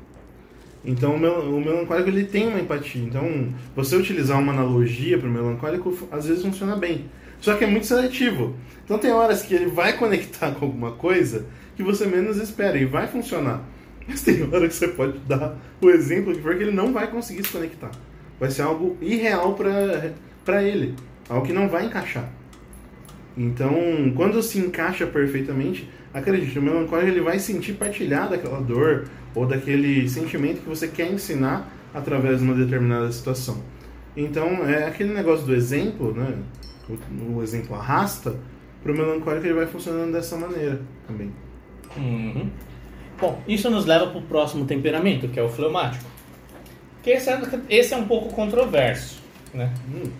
Então o, mel, o melancólico ele tem uma empatia. Então você utilizar uma analogia para o melancólico às vezes funciona bem. Só que é muito seletivo. Então tem horas que ele vai conectar com alguma coisa que você menos espera e vai funcionar. Mas tem hora que você pode dar o exemplo que for que ele não vai conseguir se conectar. Vai ser algo irreal para ele. Algo que não vai encaixar. Então, quando se encaixa perfeitamente, acredite, o melancólico ele vai sentir partilhar daquela dor ou daquele sentimento que você quer ensinar através de uma determinada situação. Então, é aquele negócio do exemplo, né? O, o exemplo arrasta, para o melancólico ele vai funcionando dessa maneira também. Uhum. Bom, isso nos leva para o próximo temperamento, que é o fleumático. Que esse é, esse é um pouco controverso, né? Hum,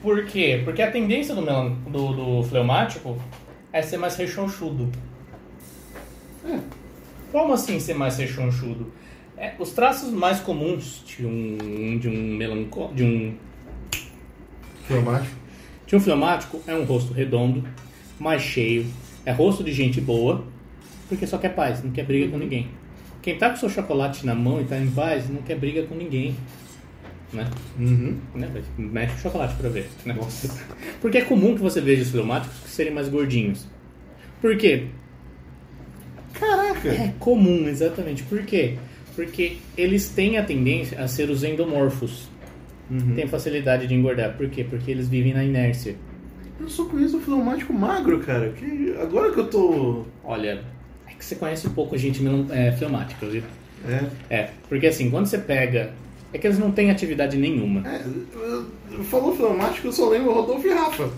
Por quê? Porque a tendência do, melan do, do fleumático é ser mais rechonchudo. É. Como assim ser mais rechonchudo? É, os traços mais comuns de um, de um melancó de um fleumático. de um fleumático é um rosto redondo, mais cheio, é rosto de gente boa, porque só quer paz, não quer briga com ninguém. Quem tá com seu chocolate na mão e tá em paz, não quer briga com ninguém. Né? Uhum. né? Mexe o chocolate pra ver. Né? Porque é comum que você veja os fleumáticos que serem mais gordinhos. Por quê? Caraca! É comum, exatamente. Por quê? Porque eles têm a tendência a ser os endomorfos. Uhum. Têm facilidade de engordar. Por quê? Porque eles vivem na inércia. Eu só conheço o fleumático magro, cara. Que agora que eu tô. Olha, que você conhece um pouco gente é, fleumática, viu? É. É, porque assim, quando você pega. É que eles não têm atividade nenhuma. é falou fleumático, eu só lembro Rodolfo e Rafa.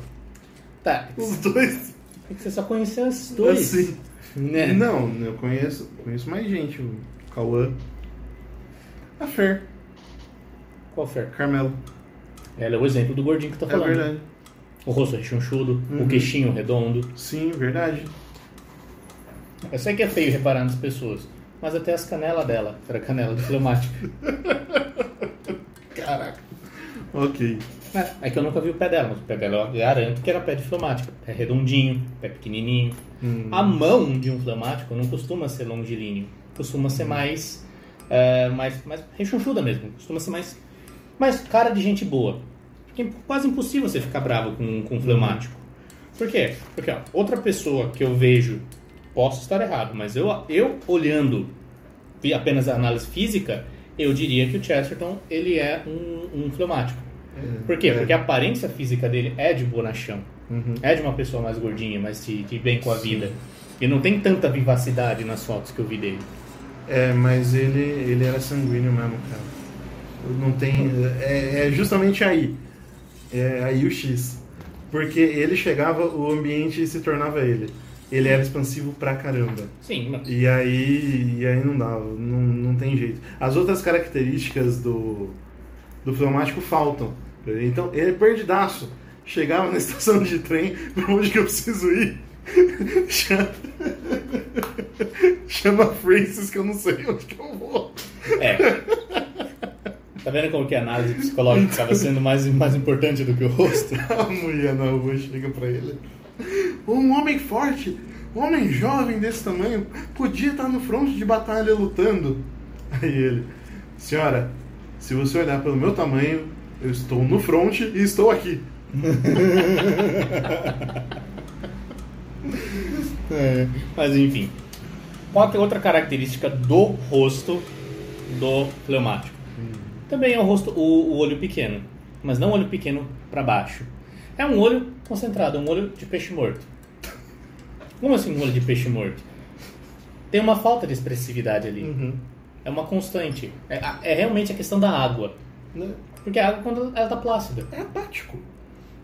Tá, Os dois. é que você só conheceu esses dois. Assim. Né? Não, eu conheço, conheço mais gente. O Cauã. A Fer. Qual fer? Carmelo. Ela é o exemplo do gordinho que eu tô É falando. verdade. O rosto rechonchudo, Uhum. o queixinho redondo. Sim, verdade. Eu sei que é feio reparar nas pessoas, mas até as canelas dela, era canela de fleumático. Caraca. Ok. É, é que eu nunca vi o pé dela, mas o pé dela eu garanto que era pé de fleumático. Pé redondinho, pé pequenininho. Hum. A mão de um fleumático não costuma ser longilíneo, costuma ser mais, é, mais, mais rechonchuda mesmo, costuma ser mais, mais cara de gente boa. Porque é quase impossível você ficar bravo com, com um fleumático. Por quê? Porque ó, outra pessoa que eu vejo, posso estar errado, mas eu, eu olhando apenas a análise física, eu diria que o Chesterton ele é um, um fleumático. Por quê? É. Porque a aparência física dele é de bonachão. Uhum. É de uma pessoa mais gordinha, mais de, de bem com a vida. E não tem tanta vivacidade nas fotos que eu vi dele. É, mas ele, ele era sanguíneo mesmo, cara. Não tem. É, é justamente aí. É aí o X. Porque ele chegava, o ambiente se tornava ele. Ele era expansivo pra caramba. Sim, mas E aí, e aí não dava, não, não tem jeito. As outras características do, do fleumático faltam. Então, ele é perdidaço. Chegava na estação de trem, pra onde que eu preciso ir? Chama, Francis que eu não sei onde que eu vou. É. Tá vendo como que a análise psicológica acaba sendo mais, mais importante do que o rosto? A mulher na rua chega pra ele. Um homem forte, um homem jovem desse tamanho, podia estar no fronte de batalha lutando. Aí ele, senhora, se você olhar pelo meu tamanho, eu estou no fronte e estou aqui. É, Mas enfim. Qual é outra característica do rosto do fleumático? Também é o rosto, o, o olho pequeno, mas não o olho pequeno para baixo. É um olho concentrado, um olho de peixe morto. Como assim olho de peixe morto? Tem uma falta de expressividade ali. É uma constante. É, é realmente a questão da água. Porque a água, quando ela tá plácida, É apático.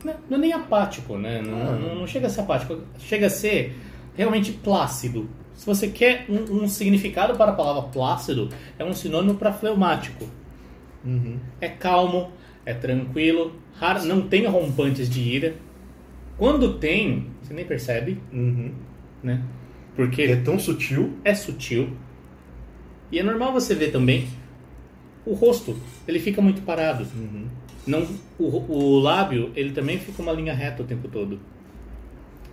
não, não é nem apático, né? Não, Ah. não, não chega a ser apático. Chega a ser realmente plácido. Se você quer um, um significado para a palavra plácido, é um sinônimo para fleumático. É calmo, é tranquilo, raro, não tem rompantes de ira. Quando tem, você nem percebe, Uhum. Né? Porque É tão sutil. é sutil. E é normal você ver também o rosto, ele fica muito parado. Não, o, o lábio, ele também fica uma linha reta o tempo todo.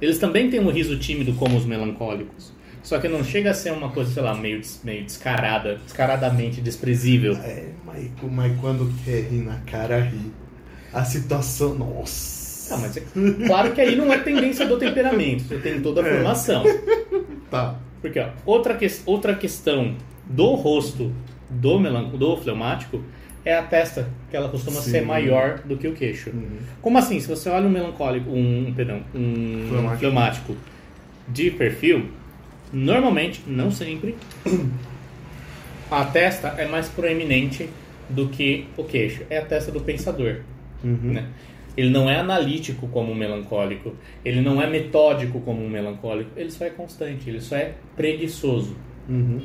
Eles também têm um riso tímido como os melancólicos. Só que não chega a ser uma coisa, sei lá, meio, meio descarada, descaradamente desprezível. É, mas, mas quando quer rir na cara, ri. A situação. Nossa. Ah, mas é claro que aí não é tendência do temperamento, você tem toda a É. formação. Tá. Porque, ó, outra, que, outra questão do rosto do, melan do fleumático é a testa, que ela costuma Sim. ser maior do que o queixo. Como assim? Se você olha um melancólico, um, perdão, um Fleumático. fleumático de perfil, normalmente, não sempre, a testa é mais proeminente do que o queixo. É a testa do pensador. né? Ele não é analítico como um melancólico, ele não é metódico como um melancólico, ele só é constante, ele só é preguiçoso.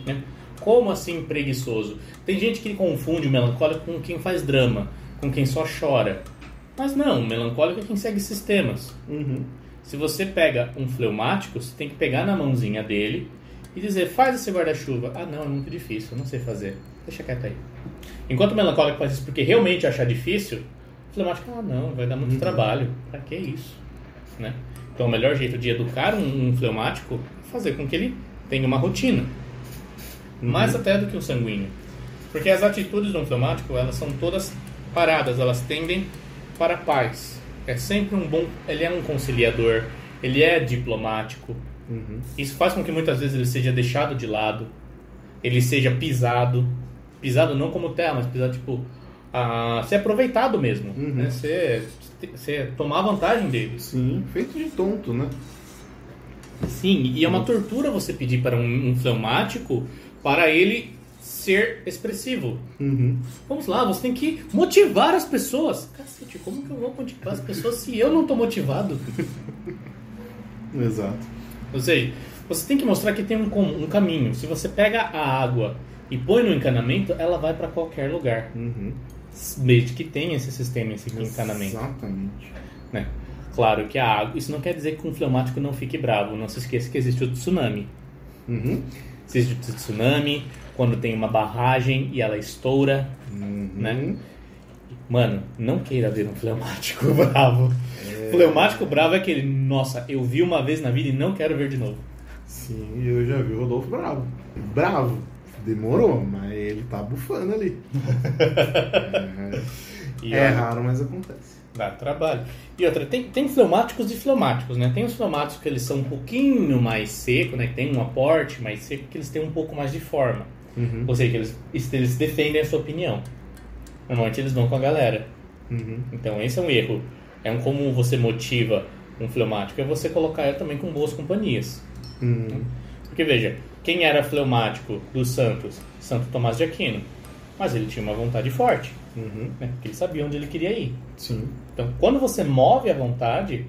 né? Como assim preguiçoso? Tem gente que confunde o melancólico com quem faz drama, com quem só chora. Mas não, o melancólico é quem segue sistemas. Se você pega um fleumático, você tem que pegar na mãozinha dele e dizer, faz esse guarda-chuva. Ah, não, é muito difícil, eu não sei fazer. Deixa quieto aí. Enquanto o melancólico faz isso porque realmente achar difícil, o fleumático, ah, não, vai dar muito trabalho. Pra que isso? Né? Então, o melhor jeito de educar um, um fleumático é fazer com que ele tenha uma rotina. Mais até do que um sanguíneo. Porque as atitudes de um fleumático, elas são todas paradas, elas tendem para a paz. É sempre um bom... Ele é um conciliador, ele é diplomático. Isso faz com que muitas vezes ele seja deixado de lado, ele seja pisado. Pisado não como terra, mas pisado tipo... A ser aproveitado mesmo. Né? Ser, ser, tomar vantagem dele. Sim, feito de tonto, né? Sim, e é uma tortura você pedir para um, um fleumático para ele ser expressivo. Vamos lá, você tem que motivar as pessoas. Cacete, como que eu vou motivar as pessoas se eu não estou motivado? Exato. Ou seja, você tem que mostrar que tem um, um caminho. Se você pega a água e põe no encanamento, ela vai para qualquer lugar. Desde que tenha esse sistema, esse encanamento. Exatamente. né? Claro que a água. Isso não quer dizer que um fleumático não fique bravo. Não se esqueça que existe o tsunami. Uhum. Existe o tsunami, quando tem uma barragem e ela estoura, né? Mano, não queira ver um fleumático bravo. Fleumático bravo é aquele, nossa, eu vi uma vez na vida e não quero ver de novo. Sim, eu já vi o Rodolfo bravo. Bravo. Demorou, mas ele tá bufando ali. é, é raro, mas acontece. Dá trabalho. E outra, tem, tem fleumáticos e fleumáticos, né? Tem os fleumáticos que eles são um pouquinho mais seco, né? Que tem um aporte mais seco, que eles têm um pouco mais de forma. Ou seja, eles, eles defendem a sua opinião. Normalmente eles vão com a galera. Então esse é um erro. É um como você motiva um fleumático, é você colocar ele também com boas companhias. Porque veja, quem era fleumático dos Santos? Santo Tomás de Aquino. Mas ele tinha uma vontade forte, né? Porque ele sabia onde ele queria ir. Sim. Então, quando você move a vontade,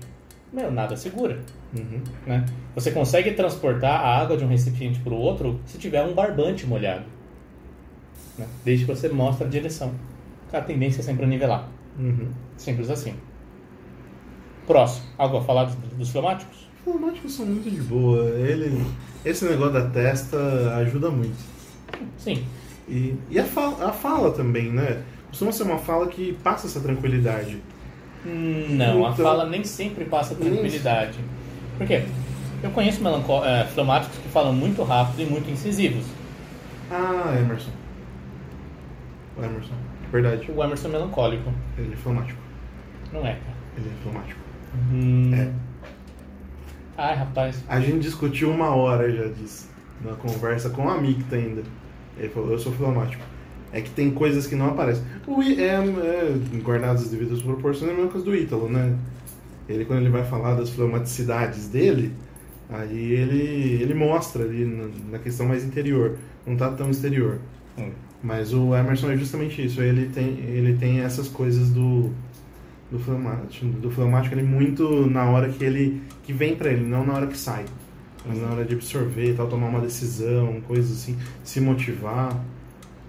meu, nada segura. Uhum. Né? Você consegue transportar a água de um recipiente para o outro se tiver um barbante molhado. Né? Desde que você mostre a direção. A tendência é sempre a nivelar. Uhum. Simples assim. Próximo. Algo a falar dos, dos fleumáticos? Fleumáticos são muito de boa. Ele, esse negócio da testa ajuda muito. Sim. E, e a, fala, a fala também, né? Costuma ser uma fala que passa essa tranquilidade. Hum, Não, a Então- fala nem sempre passa tranquilidade. Por quê? Eu conheço melancó- é, fleumáticos que falam muito rápido e muito incisivos. Ah, Emerson. O Emerson. Verdade. O Emerson é melancólico. Ele é fleumático. Não é, cara. Ele é fleumático. Hum. É. Ai, rapaz. A gente discutiu uma hora já disso. Na conversa com a Micta ainda. Ele falou, eu sou fleumático. É que tem coisas que não aparecem. O I, é, é, guardadas as devidas proporções, é a mesma coisa do Ítalo, né? Ele, quando ele vai falar das fleumaticidades dele, aí ele, ele mostra ali na, na questão mais interior. Não tá tão exterior. Hum. Mas o Emerson é justamente isso. Ele tem, ele tem essas coisas do, do fleumático. Do fleumático, ele muito na hora que ele que vem pra ele, não na hora que sai. Mas na hora de absorver e tal, tomar uma decisão, coisas assim, se motivar.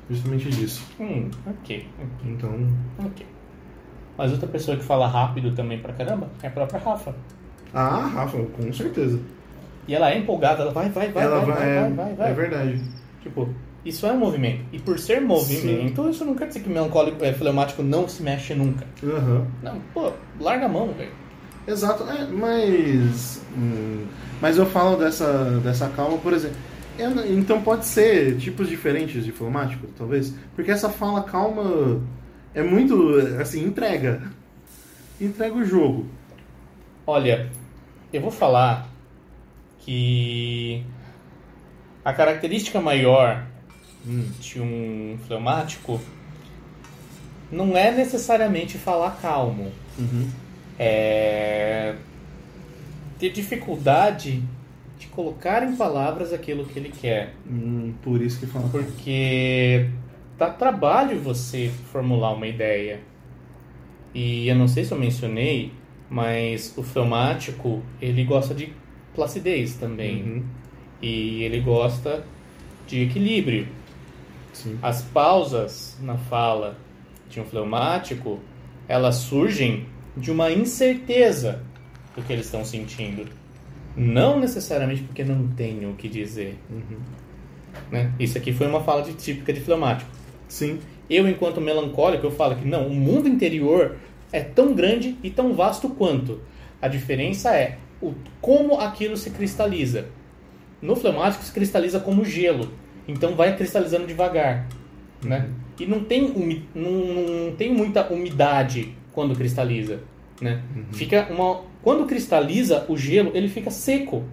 Justamente disso. Hum, ok. Então, Ok. Mas outra pessoa que fala rápido também pra caramba é a própria Rafa. ah, Rafa, com certeza. E ela é empolgada, ela vai, vai, vai, Ela vai, vai, é, vai, vai, vai. é verdade. Tipo, isso é um movimento. E por ser movimento, isso não quer dizer que melancólico, é, fleumático não se mexe nunca. Aham. Não, pô, larga a mão, velho. Exato, é, mas. hum, mas eu falo dessa, dessa calma, por exemplo. eu então pode ser tipos diferentes de fleumático, talvez? Porque essa fala calma é muito. Assim, entrega. Entrega o jogo. Olha, eu vou falar que a característica maior de um fleumático não é necessariamente falar calmo. Uhum. É ter dificuldade de colocar em palavras aquilo que ele quer. Hum, por isso que fala. Porque dá trabalho você formular uma ideia. E eu não sei se eu mencionei, mas o fleumático, ele gosta de placidez também. Uhum. E ele gosta de equilíbrio. Sim. As pausas na fala de um fleumático, elas surgem de uma incerteza do que eles estão sentindo. Não necessariamente porque não tem o que dizer. Uhum. Né? Isso aqui foi uma fala de- típica de fleumático. Sim. Eu, enquanto melancólico, eu falo que não, o mundo interior é tão grande e tão vasto quanto. A diferença é o, como aquilo se cristaliza. No fleumático se cristaliza como gelo, então vai cristalizando devagar, né? E não tem, umi, não, não tem muita umidade quando cristaliza, né? Fica uma, quando cristaliza o gelo, ele fica seco.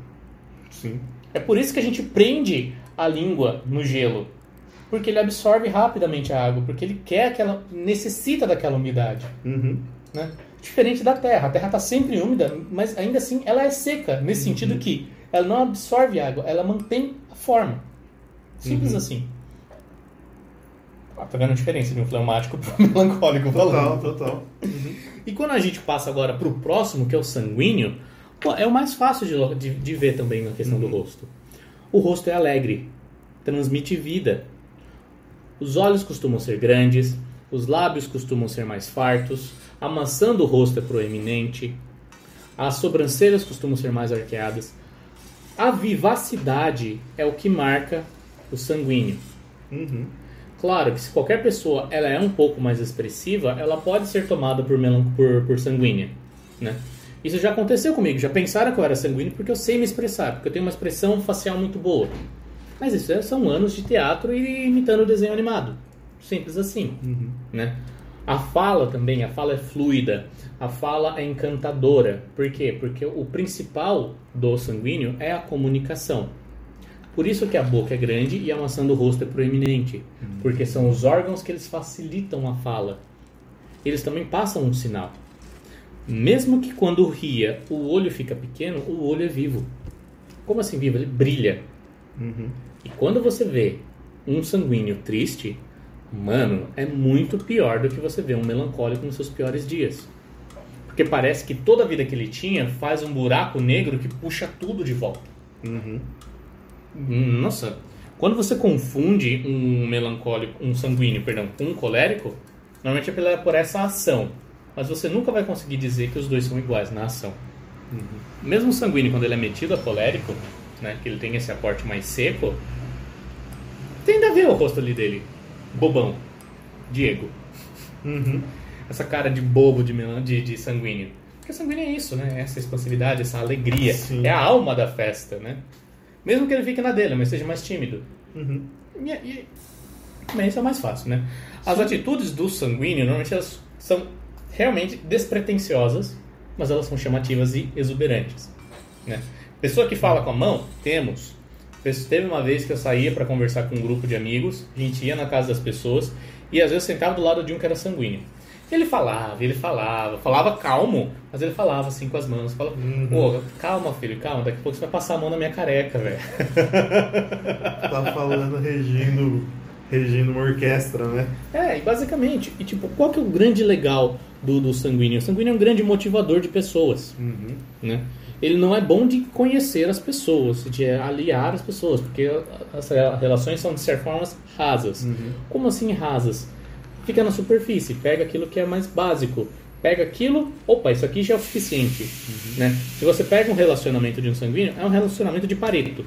Sim. É por isso que a gente prende a língua no gelo. Porque ele absorve rapidamente a água, porque ele quer aquela. necessita daquela umidade. Uhum. Né? Diferente da terra. A terra está sempre úmida, mas ainda assim ela é seca, nesse sentido que ela não absorve água, ela mantém a forma. Simples Uhum. assim. Ah, tá vendo a diferença de um fleumático para um melancólico Total, falando? total. E quando a gente passa agora para o próximo, que é o sanguíneo, pô, é o mais fácil de, de, de ver também na questão do rosto. O rosto é alegre, transmite vida. Os olhos costumam ser grandes, os lábios costumam ser mais fartos, a maçã do rosto é proeminente, as sobrancelhas costumam ser mais arqueadas. A vivacidade é o que marca o sanguíneo. Uhum. Claro que se qualquer pessoa ela é um pouco mais expressiva, ela pode ser tomada por, por, por sanguínea, né? Isso já aconteceu comigo, já pensaram que eu era sanguíneo porque eu sei me expressar, porque eu tenho uma expressão facial muito boa. Mas isso é- são anos de teatro e imitando desenho animado. Simples assim, Uhum. né? A fala também, a fala é fluida, a fala é encantadora. Por quê? Porque o principal do sanguíneo é a comunicação. Por isso que a boca é grande e a maçã do rosto é proeminente, porque são os órgãos que eles facilitam a fala. Eles também passam um sinal. Mesmo que quando ria o olho fica pequeno, o olho é vivo. Como assim vivo? Ele brilha. Uhum. E quando você vê um sanguíneo triste, mano, é muito pior do que você vê um melancólico nos seus piores dias. Porque parece que toda a vida que ele tinha faz um buraco negro que puxa tudo de volta. Uhum. Nossa, quando você confunde um melancólico, um sanguíneo, perdão, com um colérico, normalmente é por essa ação. Mas você nunca vai conseguir dizer que os dois são iguais na ação. Mesmo o sanguíneo, quando ele é metido a colérico, né, que ele tem esse aporte mais seco, tende a ver o rosto ali dele. Bobão. Diego. Uhum. Essa cara de bobo de, de, de sanguíneo. Porque sanguíneo é isso, né? Essa expansividade, essa alegria. Sim. É a alma da festa, né? Mesmo que ele fique na dele, mas seja mais tímido. Uhum. E, e, também isso é mais fácil, né? As atitudes do sanguíneo, normalmente elas são realmente despretensiosas, mas elas são chamativas e exuberantes, né? Pessoa que fala com a mão, temos. Teve uma vez que eu saía para conversar com um grupo de amigos, a gente ia na casa das pessoas e às vezes sentava do lado de um que era sanguíneo. Ele falava, ele falava, falava calmo, mas ele falava assim com as mãos, falava, pô, calma filho, calma, daqui a pouco você vai passar a mão na minha careca, velho. Tá falando regindo, regindo uma orquestra, né? É, e basicamente, e tipo, qual que é o grande legal do, do sanguíneo? O sanguíneo é um grande motivador de pessoas, Uhum. né? Ele não é bom de conhecer as pessoas, de aliar as pessoas, porque as relações são de certa forma rasas. Como assim rasas? Fica na superfície, pega aquilo que é mais básico. Pega aquilo, opa, isso aqui já é o suficiente. Né? Se você pega um relacionamento de um sanguíneo, é um relacionamento de Pareto.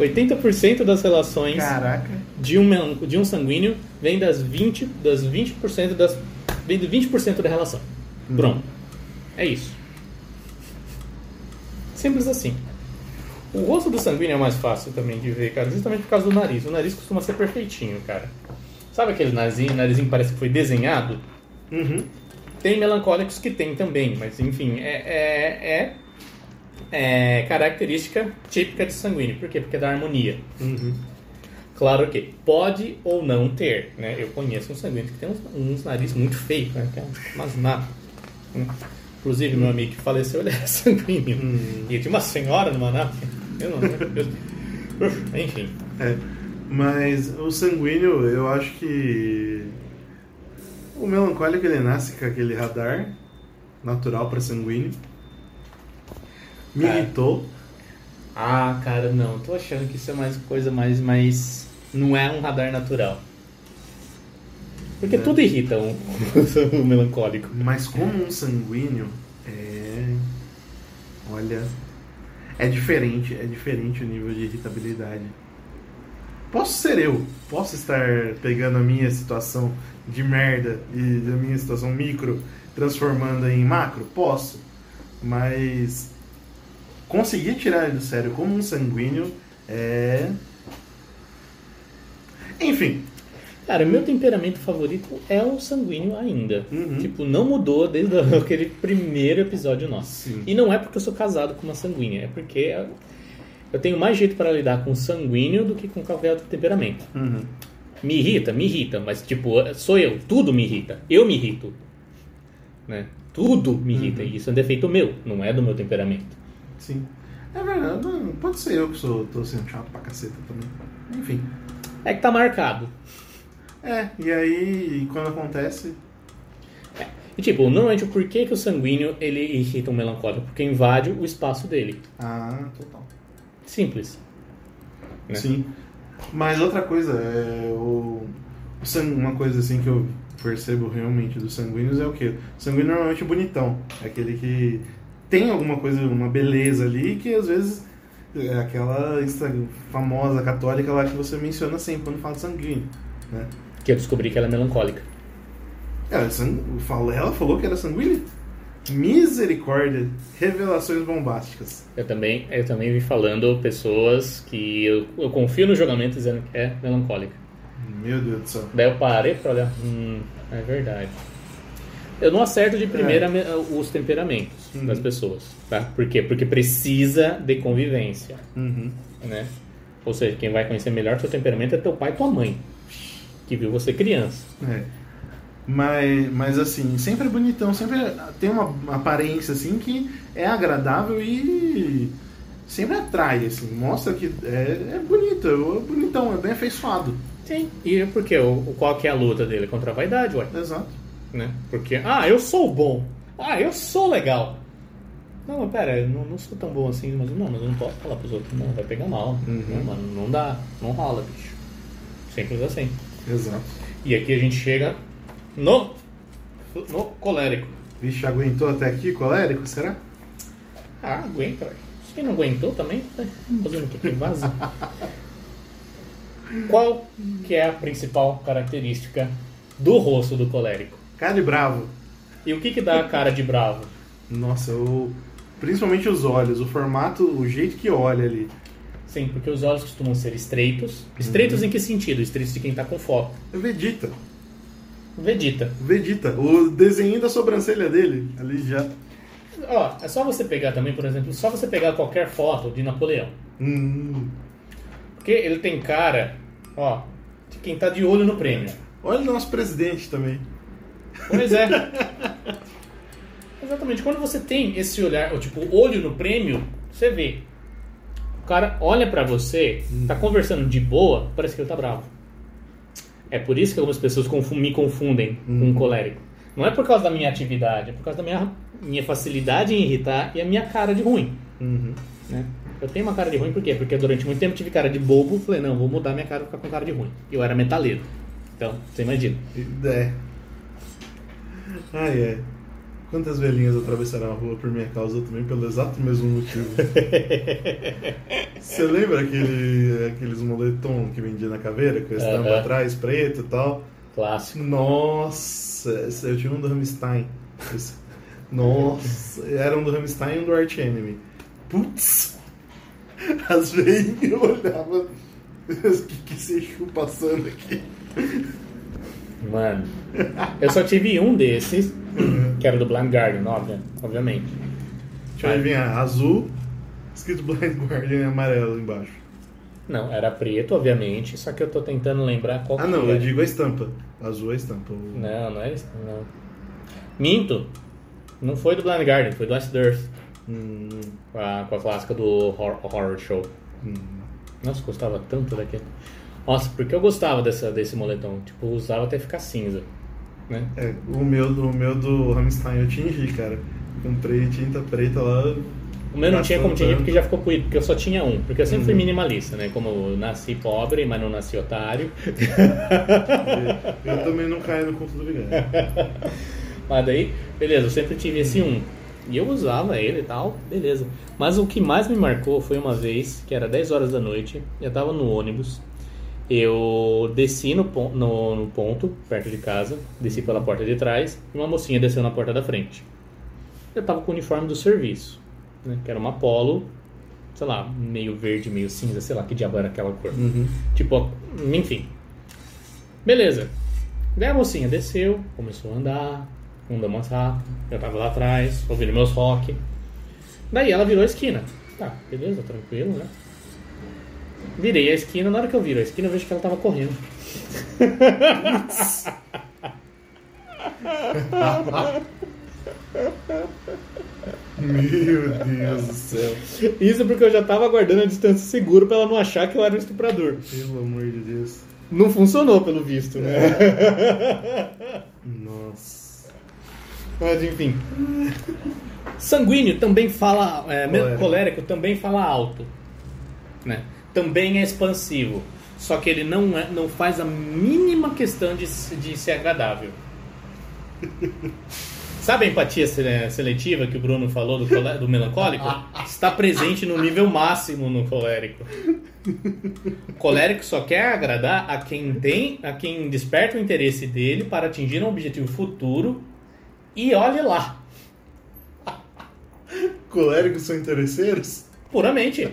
80% das relações Caraca. de um, de um sanguíneo vem das 20%, das 20% das vem de 20% da relação. Pronto. É isso. Simples assim. O rosto do sanguíneo é mais fácil também de ver, cara, justamente por causa do nariz. O nariz costuma ser perfeitinho, cara. Sabe aquele narizinho, narizinho que parece que foi desenhado? Uhum. Tem melancólicos que tem também, mas enfim, é, é, é, é característica típica de sanguíneo. Por quê? Porque é da harmonia. Uhum. Claro que pode ou não ter, né? Eu conheço um sanguíneo que tem uns, uns nariz muito feios, né? Que é umas natas. Inclusive, meu amigo que faleceu, ele era sanguíneo. Hum. E tinha uma senhora numa nave. Eu não Enfim. É. Mas o sanguíneo, eu acho que o melancólico ele nasce com aquele radar natural para sanguíneo. Me É. irritou. Ah, cara, não. Tô achando que isso é mais coisa mais, mais... Não é um radar natural. Porque É. tudo irrita um, o melancólico. Mas como um sanguíneo é. Olha. É diferente, é diferente o nível de irritabilidade. Posso ser eu, posso estar pegando a minha situação de merda e da minha situação micro, transformando em macro? Posso. Mas conseguir tirar ele do sério como um sanguíneo é. Enfim. Cara, meu temperamento favorito é o sanguíneo ainda. Uhum. Tipo, não mudou desde aquele primeiro episódio nosso. Sim. E não é porque eu sou casado com uma sanguínea, é porque eu tenho mais jeito para lidar com sanguíneo do que com qualquer outro temperamento. Uhum. Me irrita, me irrita, mas tipo, sou eu, tudo me irrita. Eu me irrito. Né? Tudo me irrita. E isso é um defeito meu, não é do meu temperamento. Sim. É verdade, pode ser eu que sou, tô sendo chato pra caceta também. Enfim. É que tá marcado. É, e aí quando acontece. E tipo, normalmente o porquê que o sanguíneo ele irrita um melancólico? Porque invade o espaço dele. Ah, total. Simples. Né? Sim. Mas outra coisa, é o, o sang- uma coisa assim que eu percebo realmente dos sanguíneos é o que? O sanguíneo normalmente é bonitão. É aquele que tem alguma coisa, uma beleza ali que às vezes é aquela famosa católica lá que você menciona sempre quando fala de sanguíneo. Né? Que eu descobri que ela é melancólica. Ela, é sang- fala- ela falou que era sanguínea? Misericórdia. Revelações bombásticas. Eu também, eu também vi falando pessoas que eu, eu confio no julgamento dizendo que é melancólica. Meu Deus do céu. Daí eu parei pra olhar, hum, é verdade. Eu não acerto de primeira me- os temperamentos Uhum. das pessoas, tá? Por quê? Porque precisa de convivência, Uhum. né? Ou seja, quem vai conhecer melhor teu temperamento é teu pai e tua mãe, que viu você criança. É. Mas, mas assim, sempre é bonitão, sempre tem uma aparência assim que é agradável e sempre atrai, assim, mostra que é, é bonito, é bonitão, é bem afeiçoado. Sim. E por quê? O, qual que é a luta dele? Contra a vaidade, ué. Exato. né? Porque, ah, eu sou bom. Ah, eu sou legal. Não, pera, eu não, não sou tão bom assim, mas não, mas eu não posso falar pros outros, não, vai pegar mal. Uhum. Não, mano, não dá, não rola, bicho. Simples assim. Exato. E aqui a gente chega no, no colérico. Vixe, aguentou até aqui, colérico, será? Ah, aguenta. Se não aguentou também, tá fazendo o que que vaza. Qual que é a principal característica do rosto do colérico? Cara de bravo. E o que que dá a cara de bravo? Nossa, eu... principalmente os olhos, o formato, o jeito que olha ali. Sim, porque os olhos costumam ser estreitos. Estreitos em que sentido? Estreitos de quem tá com foco. É Vegeta. Vegeta. Vegeta. O desenho da sobrancelha dele, ali já. Ó, é só você pegar também, por exemplo, só você pegar qualquer foto de Napoleão. Hum. Porque ele tem cara, ó, de quem tá de olho no prêmio. Olha o nosso presidente também. Pois é. Exatamente. Quando você tem esse olhar, ou tipo, olho no prêmio, você vê. O cara olha pra você, tá conversando de boa, parece que ele tá bravo. É por isso que algumas pessoas me confundem com um colérico. Não é por causa da minha atividade, é por causa da minha, minha facilidade em irritar e a minha cara de ruim. Uhum. né? Eu tenho uma cara de ruim por quê? Porque durante muito tempo tive cara de bobo, falei, não, vou mudar minha cara e ficar com cara de ruim. Eu era metaleiro. Então, você imagina. É. Ai, é. Quantas velhinhas atravessaram a rua por minha causa também pelo exato mesmo motivo. Você lembra aquele, aqueles moletom que vendia na caveira, com a estampa Aham. atrás, preto e tal? Clássico. Nossa, eu tinha um do Rammstein. Nossa, era um do Rammstein e um do Arch Enemy. Putz! Às vezes eu olhava. O que, que esse Exu passando aqui? Mano, eu só tive um desses, que era do Blind Guardian, óbvio, obviamente. Deixa eu adivinhar, azul, escrito Blind Guardian em amarelo embaixo. Não, era preto, obviamente, só que eu tô tentando lembrar qual Ah que não, era. eu digo a estampa. Azul é a estampa. Não, não é isso. Não. Minto. Não foi do Blind Guardian, foi do Ice Earth. Hum, Com a, com a clássica do horror, horror Show. hum. Nossa, gostava tanto daquele. Nossa, porque eu gostava dessa, desse moletom. Tipo, eu usava até ficar cinza. Né? É, o meu, do- o meu do Rammstein eu tingi, cara. Comprei tinta preta lá. O meu não tinha como tingir porque já ficou puído, porque eu só tinha um. Porque eu sempre fui Uhum. minimalista, né? Como eu nasci pobre, mas não nasci otário. Eu também não caio no conto do vigário. Mas daí, beleza, eu sempre tive esse um. E eu usava ele e tal, beleza. Mas o que mais me marcou foi uma vez, que era 10 horas da noite, eu tava no ônibus, eu desci no, pon- no, no ponto, perto de casa, desci pela porta de trás, e uma mocinha desceu na porta da frente. Eu tava com o uniforme do serviço, né, que era uma polo, sei lá, meio verde, meio cinza, sei lá que diabo era aquela cor. Uhum. Tipo, enfim. Beleza. Daí a mocinha desceu, começou a andar, andou mais rápido. Eu tava lá atrás, ouvindo meus rock. Daí ela virou a esquina. Tá, beleza, tranquilo, né? Virei a esquina, na hora que eu viro a esquina, eu vejo que ela tava correndo. Meu Deus do céu. Isso porque eu já tava aguardando a distância segura pra ela não achar que eu era um estuprador. Pelo amor de Deus. Não funcionou, pelo visto, né? Nossa. Mas enfim. Sanguíneo também fala. É, Colérico. colérico também fala alto. Né? Também é expansivo. Só que ele não, é, não faz a mínima questão de, de ser agradável. Sabe a empatia sele- seletiva que o Bruno falou do, do melancólico? Está presente no nível máximo no colérico. O colérico só quer agradar a quem tem, a quem desperta o interesse dele para atingir um objetivo futuro e olhe lá, Coléricos são interesseiros? puramente.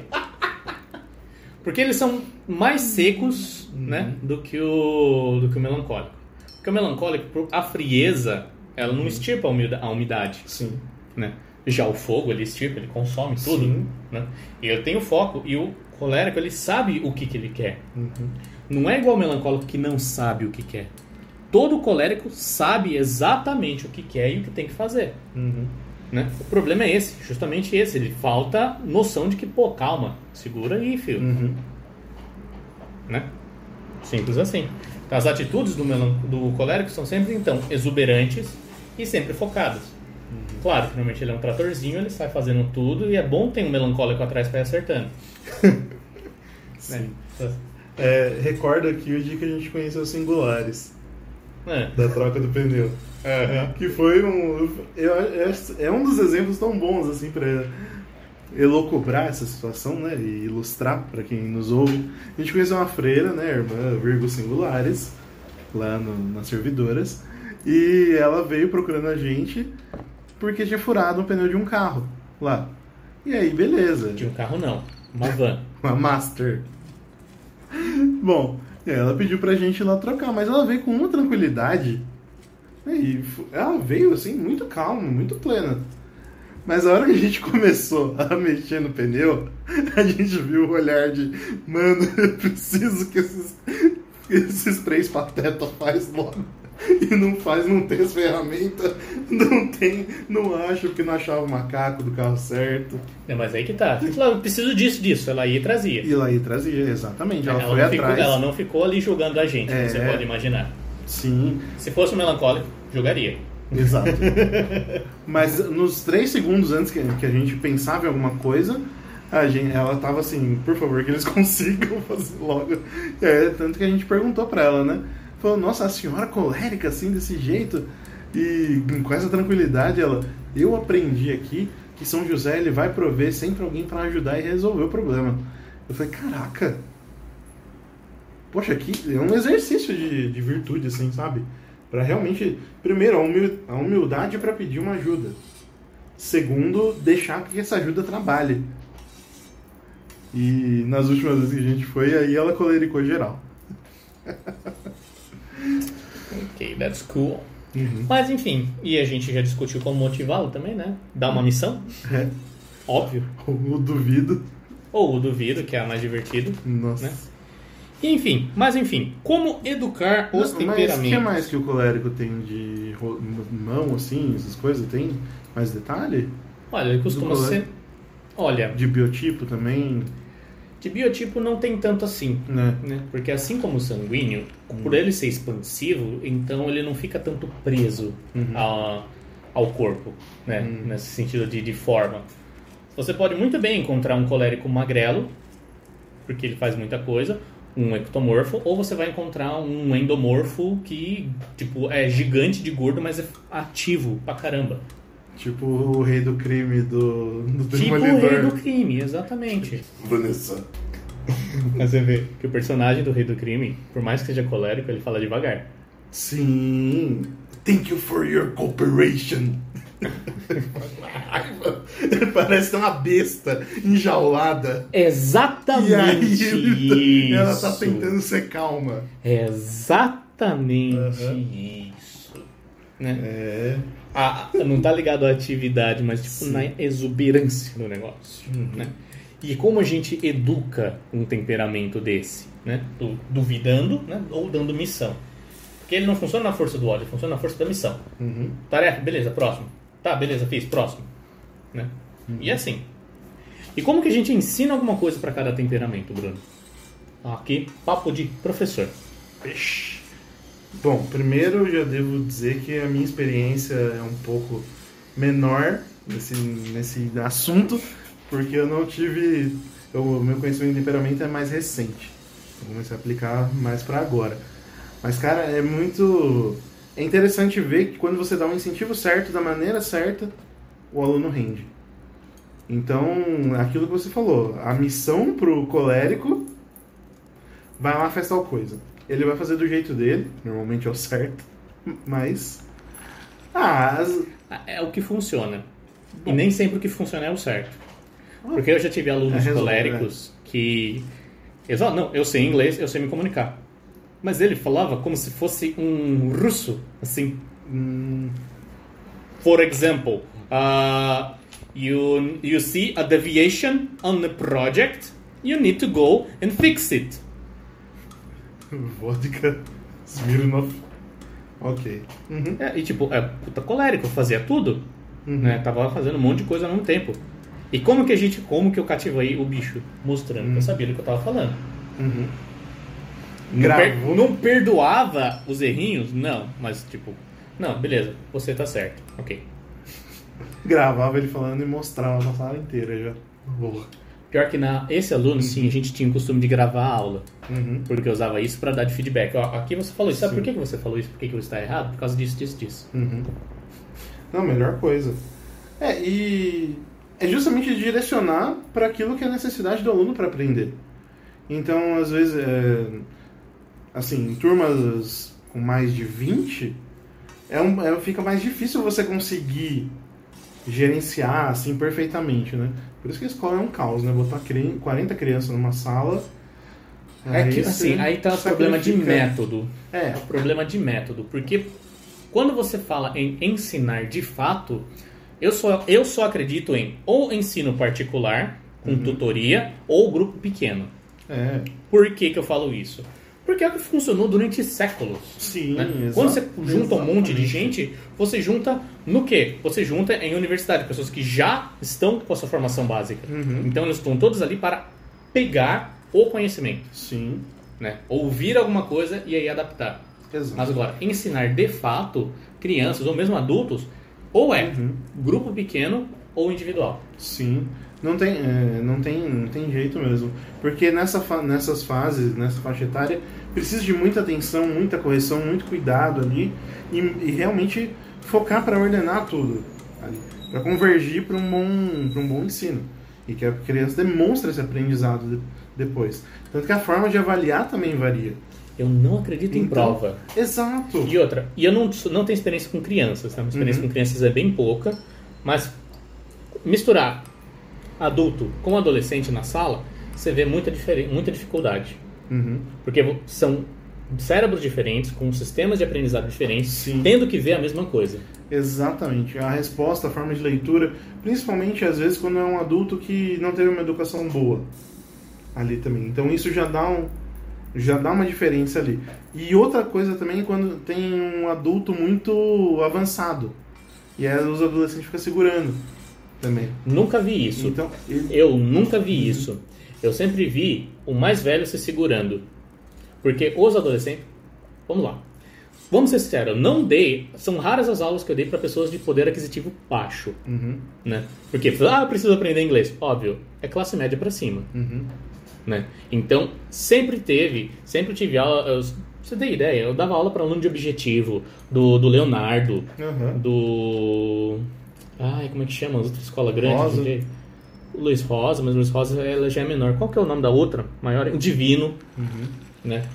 Porque eles são mais secos, né, do que o do que o melancólico. Porque o melancólico, a frieza, ela não estirpa a umida- a umidade, Sim. né? Já o fogo, ele estirpa, ele consome tudo, Sim. né? E ele tem o foco e o colérico, ele sabe o que que ele quer. Uhum. Não é igual o melancólico que não sabe o que quer. Todo colérico sabe exatamente o que quer e o que tem que fazer. Uhum. Né? O problema é esse, justamente esse. Ele falta noção de que, pô, calma, segura aí, filho. Uhum. Né? Simples assim. As atitudes do, melan- do colérico são sempre, então, exuberantes e sempre focadas. Claro que normalmente ele é um tratorzinho, ele sai fazendo tudo e é bom ter um melancólico atrás para ir acertando. Sim. Né? É, recordo aqui o dia que a gente conheceu os singulares É. da troca do pneu. Que foi um. Eu, eu- é um dos exemplos tão bons assim para elocubrar essa situação, né? E ilustrar para quem nos ouve. A gente conheceu uma freira, né? Irmã Virgo Singulares, lá no- nas servidoras. E ela veio procurando a gente porque tinha furado um pneu de um carro lá. E aí, beleza. De um carro não, uma van. Uma Master. Bom, ela pediu pra gente ir lá trocar, mas ela veio com uma tranquilidade. né, E ela veio assim, muito calma, muito plena. Mas a hora que a gente começou a mexer no pneu, a gente viu o olhar de mano, eu preciso que esses, esses três patetas faz logo. E não faz, não tem as ferramentas, não tem, não acho porque não achava o macaco do carro certo. É, mas aí que tá. Ela, eu preciso disso, disso. Ela ia e trazia. E lá aí trazia, exatamente. Ela, ela, foi não ficou, atrás. ela não ficou ali julgando a gente, É. você pode imaginar. Sim, Se fosse um melancólico, jogaria. exato. Mas nos três segundos antes que, que a gente pensava em alguma coisa, a gente, ela tava assim, por favor, que eles consigam fazer logo. É, tanto que a gente perguntou pra ela, né? Falou, nossa, a senhora colérica assim, desse jeito? E com essa tranquilidade, ela, eu aprendi aqui que São José ele vai prover sempre alguém pra ajudar e resolver o problema. Eu falei, caraca, Poxa, aqui é um exercício de, de virtude, assim, sabe? Pra realmente, primeiro, a humildade para pedir uma ajuda. Segundo, deixar que essa ajuda trabalhe. E nas últimas vezes que a gente foi, aí ela colericou geral. Ok, that's cool. Mas enfim, e a gente já discutiu como motivá-lo também, né? Dar uma missão, É, óbvio. o duvido. Ou o duvido, que é a mais divertido. Nossa. Né? Enfim, mas enfim, como educar os Mas o que temperamentos? mais que o colérico tem de mão, assim, essas coisas? Tem mais detalhe? Olha, ele costuma ser. Olha, De biotipo também, de biotipo não tem tanto assim. né? né? Porque assim como o sanguíneo, por ele ser expansivo, então ele não fica tanto preso Uhum. a- ao corpo, né? Uhum. Nesse sentido de, de forma. Você pode muito bem encontrar um colérico magrelo, porque ele faz muita coisa, um ectomorfo, ou você vai encontrar um endomorfo que, tipo, é gigante de gordo, mas é ativo pra caramba. Tipo o rei do crime do, do Tipo o rei do crime, exatamente. Vanessa. Mas você vê que o personagem do rei do crime, por mais que seja colérico, ele fala devagar. Sim. Thank you for your cooperation. Parece uma besta enjaulada. Exatamente E aí isso. ela tá tentando ser calma. Exatamente Aham. isso. Né? É. A- não tá ligado à atividade, mas tipo Sim. na exuberância do negócio. Uhum. Né? E como a gente educa um temperamento desse? Né? Du- Duvidando né? ou dando missão. Porque ele não funciona na força do ódio, ele funciona na força da missão. Uhum. Tarefa, beleza, próximo. Tá, beleza, fiz, próximo. Né? Uhum. E assim. E como que a gente ensina alguma coisa para cada temperamento, Bruno? Aqui, papo de professor. Ixi. Bom, primeiro já devo dizer que a minha experiência é um pouco menor nesse, nesse assunto, porque eu não tive. O meu conhecimento de temperamento é mais recente. Eu comecei a aplicar mais pra agora. Mas, cara, é muito. É interessante ver que quando você dá um incentivo certo, da maneira certa, o aluno rende. Então, aquilo que você falou, a missão pro colérico vai lá faz tal coisa. Ele vai fazer do jeito dele, normalmente é o certo, mas. Ah, as- É o que funciona. E Bom. nem sempre o que funciona é o certo. Porque eu já tive alunos É, coléricos que. Eles falam, não, eu sei inglês, eu sei me comunicar. Mas ele falava como se fosse um russo, assim. hum, For example, uh, you, you see a deviation on the project, you need to go and fix it. vodka, Smirnoff. Ok. Uhum. É, e tipo, é puta colérico, fazia tudo. Uhum. Né? Tava fazendo um monte de coisa ao mesmo tempo. E como que a gente, como que eu cativei o bicho? Mostrando que eu sabia do que eu tava falando. Uhum. Não, per- não perdoava os errinhos? Não, mas tipo, não, beleza, você tá certo, ok. Gravava ele falando e mostrava na sala inteira já. Boa. Pior que na esse aluno, sim, a gente tinha o costume de gravar a aula, Uhum. porque eu usava isso pra dar de feedback. Ó, aqui você falou isso, sabe Sim. por que você falou isso? Por que que você está errado? Por causa disso, disso, disso. Uhum. Não, melhor coisa. É, e é justamente direcionar para aquilo que é a necessidade do aluno para aprender. Então, às vezes, é, assim, em turmas com mais de 20, é um, é, fica mais difícil você conseguir gerenciar assim perfeitamente, né? Por isso que a escola é um caos, né? Botar cri- 40 crianças numa sala. É que, assim, aí tá o problema de método. É, É o problema de método, porque quando você fala em ensinar de fato, eu só, eu só acredito em ou ensino particular, com Uhum. tutoria, ou grupo pequeno. é, Por que, que eu falo isso? Porque é o que funcionou durante séculos. sim. né? exa- Quando você junta um monte de gente, você junta no quê? Você junta em universidade, pessoas que já estão com a sua formação básica. Uhum. Então eles estão todos ali para pegar o conhecimento, Sim, né? Ouvir alguma coisa e aí adaptar. exato. Mas agora, ensinar de fato crianças ou mesmo adultos, ou é Uhum. grupo pequeno ou individual. Sim. Não tem, é, não tem, não tem jeito mesmo. Porque nessa fa- nessas fases, nessa faixa etária, precisa de muita atenção, muita correção, muito cuidado ali e, e realmente focar para ordenar tudo ali, para convergir para um bom, para um bom ensino e que a criança demonstre esse aprendizado de- depois. Tanto que a forma de avaliar também varia. Eu não acredito em Então- prova. Exato. E outra, e eu não, não tenho experiência com crianças, tá? Minha experiência Uhum. com crianças é bem pouca, mas misturar adulto com adolescente na sala, você vê muita, muita dificuldade. Uhum. Porque são cérebros diferentes, com sistemas de aprendizado diferentes, Sim. tendo que ver a mesma coisa. Exatamente. A resposta, a forma de leitura, principalmente às vezes quando é um adulto que não teve uma educação boa ali também. Então isso já dá um já dá uma diferença ali. E outra coisa também é quando tem um adulto muito avançado. E aí os adolescentes ficam segurando também. Nunca vi isso. Então, ele- Eu nunca vi isso. Eu sempre vi o mais velho se segurando. Porque os adolescentes. Vamos lá. Vamos ser sinceros, eu não dei. São raras as aulas que eu dei para pessoas de poder aquisitivo baixo. Uhum, Né? Porque, ah, eu preciso aprender inglês. Óbvio, é classe média para cima. uhum. Né? Então, sempre teve, sempre tive aula. Eu, você ter ideia, eu dava aula para aluno de objetivo, do, do Leonardo, Uhum. do. Ai, como é que chama? As outras escola grande? Rosa. Luiz Rosa, mas o Luiz Rosa ela já é menor. Qual que é o nome da outra? Maior? O Divino, Uhum. né?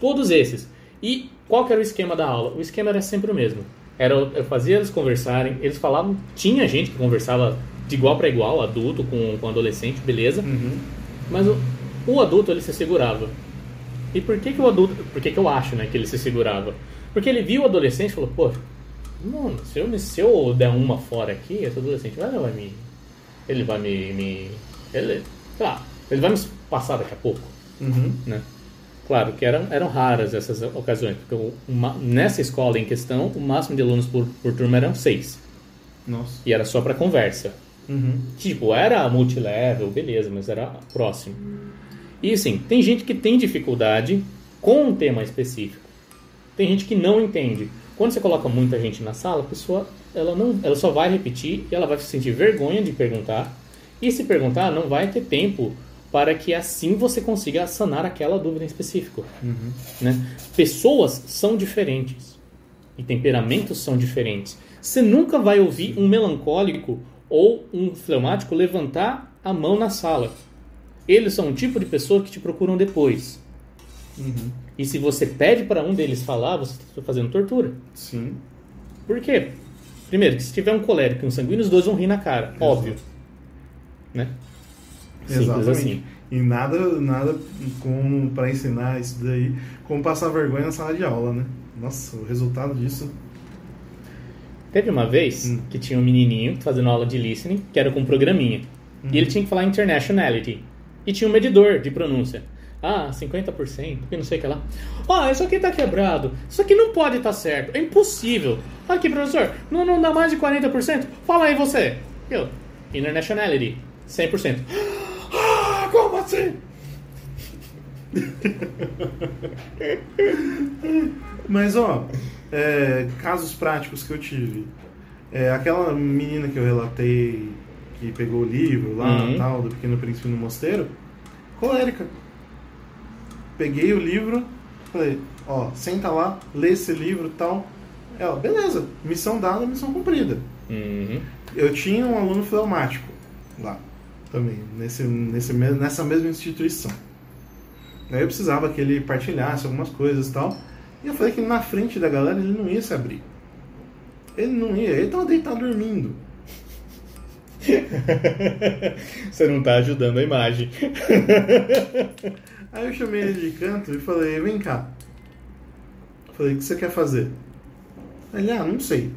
Todos esses. E qual que era o esquema da aula? O esquema era sempre o mesmo. Era eu eu fazia eles conversarem, eles falavam, tinha gente que conversava de igual para igual, adulto com, com adolescente, beleza? Uhum. Mas o, o adulto ele se segurava. E por que que o adulto, por que que eu acho, né, que ele se segurava? Porque ele viu o adolescente e falou, pô, mano, se eu, se eu der uma fora aqui, esse adolescente vai, vai me, ele vai me, me ele, sei lá, ele vai me passar daqui a pouco, Uhum. né? Claro que eram, eram raras essas ocasiões, porque o- uma- nessa escola em questão, o máximo de alunos por, por turma eram seis. Nossa. E era só para conversa. Uhum. Tipo, era multilevel, beleza, mas era próximo. E assim, tem gente que tem dificuldade com um tema específico. Tem gente que não entende. Quando você coloca muita gente na sala, a pessoa ela não, ela só vai repetir e ela vai sentir vergonha de perguntar. E se perguntar, não vai ter tempo para que assim você consiga sanar aquela dúvida em específico. Né? Pessoas são diferentes e temperamentos são diferentes. Você nunca vai ouvir um melancólico ou um fleumático levantar a mão na sala. Eles são um tipo de pessoa que te procuram depois. Uhum. E se você pede para um deles falar, você está fazendo tortura. Sim. Por quê? Primeiro, que se tiver um colérico e um sanguíneo, os dois vão rir na cara. Óbvio. Né? Simples Exatamente. assim. E nada, nada como para ensinar isso daí, como passar vergonha na sala de aula, né? Nossa, o resultado disso. Teve uma vez Hum. que tinha um menininho fazendo aula de listening, que era com um programinha. E ele tinha que falar internationality. E tinha um medidor de pronúncia. Ah, 50%, que não sei o que lá. Ah, isso aqui tá quebrado. Isso aqui não pode estar certo. É impossível. Aqui, professor, não, não dá mais de 40%? Fala aí você. Eu, internationality, 100%. Ah, como assim? Mas, ó, é, casos práticos que eu tive. É, aquela menina que eu relatei que pegou o livro lá, Uhum. tal, do Pequeno Príncipe no Mosteiro, colérica. Peguei o livro, falei, ó, senta lá, lê esse livro tal. Ela, beleza, missão dada, missão cumprida. Uhum. Eu tinha um aluno fleumático lá também, nesse, nesse, nessa mesma instituição. Eu precisava que ele partilhasse algumas coisas e tal. E eu falei que na frente da galera ele não ia se abrir. Ele não ia, ele tava deitado dormindo. Você não tá ajudando a imagem. Aí eu chamei ele de canto e falei, vem cá. Falei, o que você quer fazer? Ele, ah, não sei.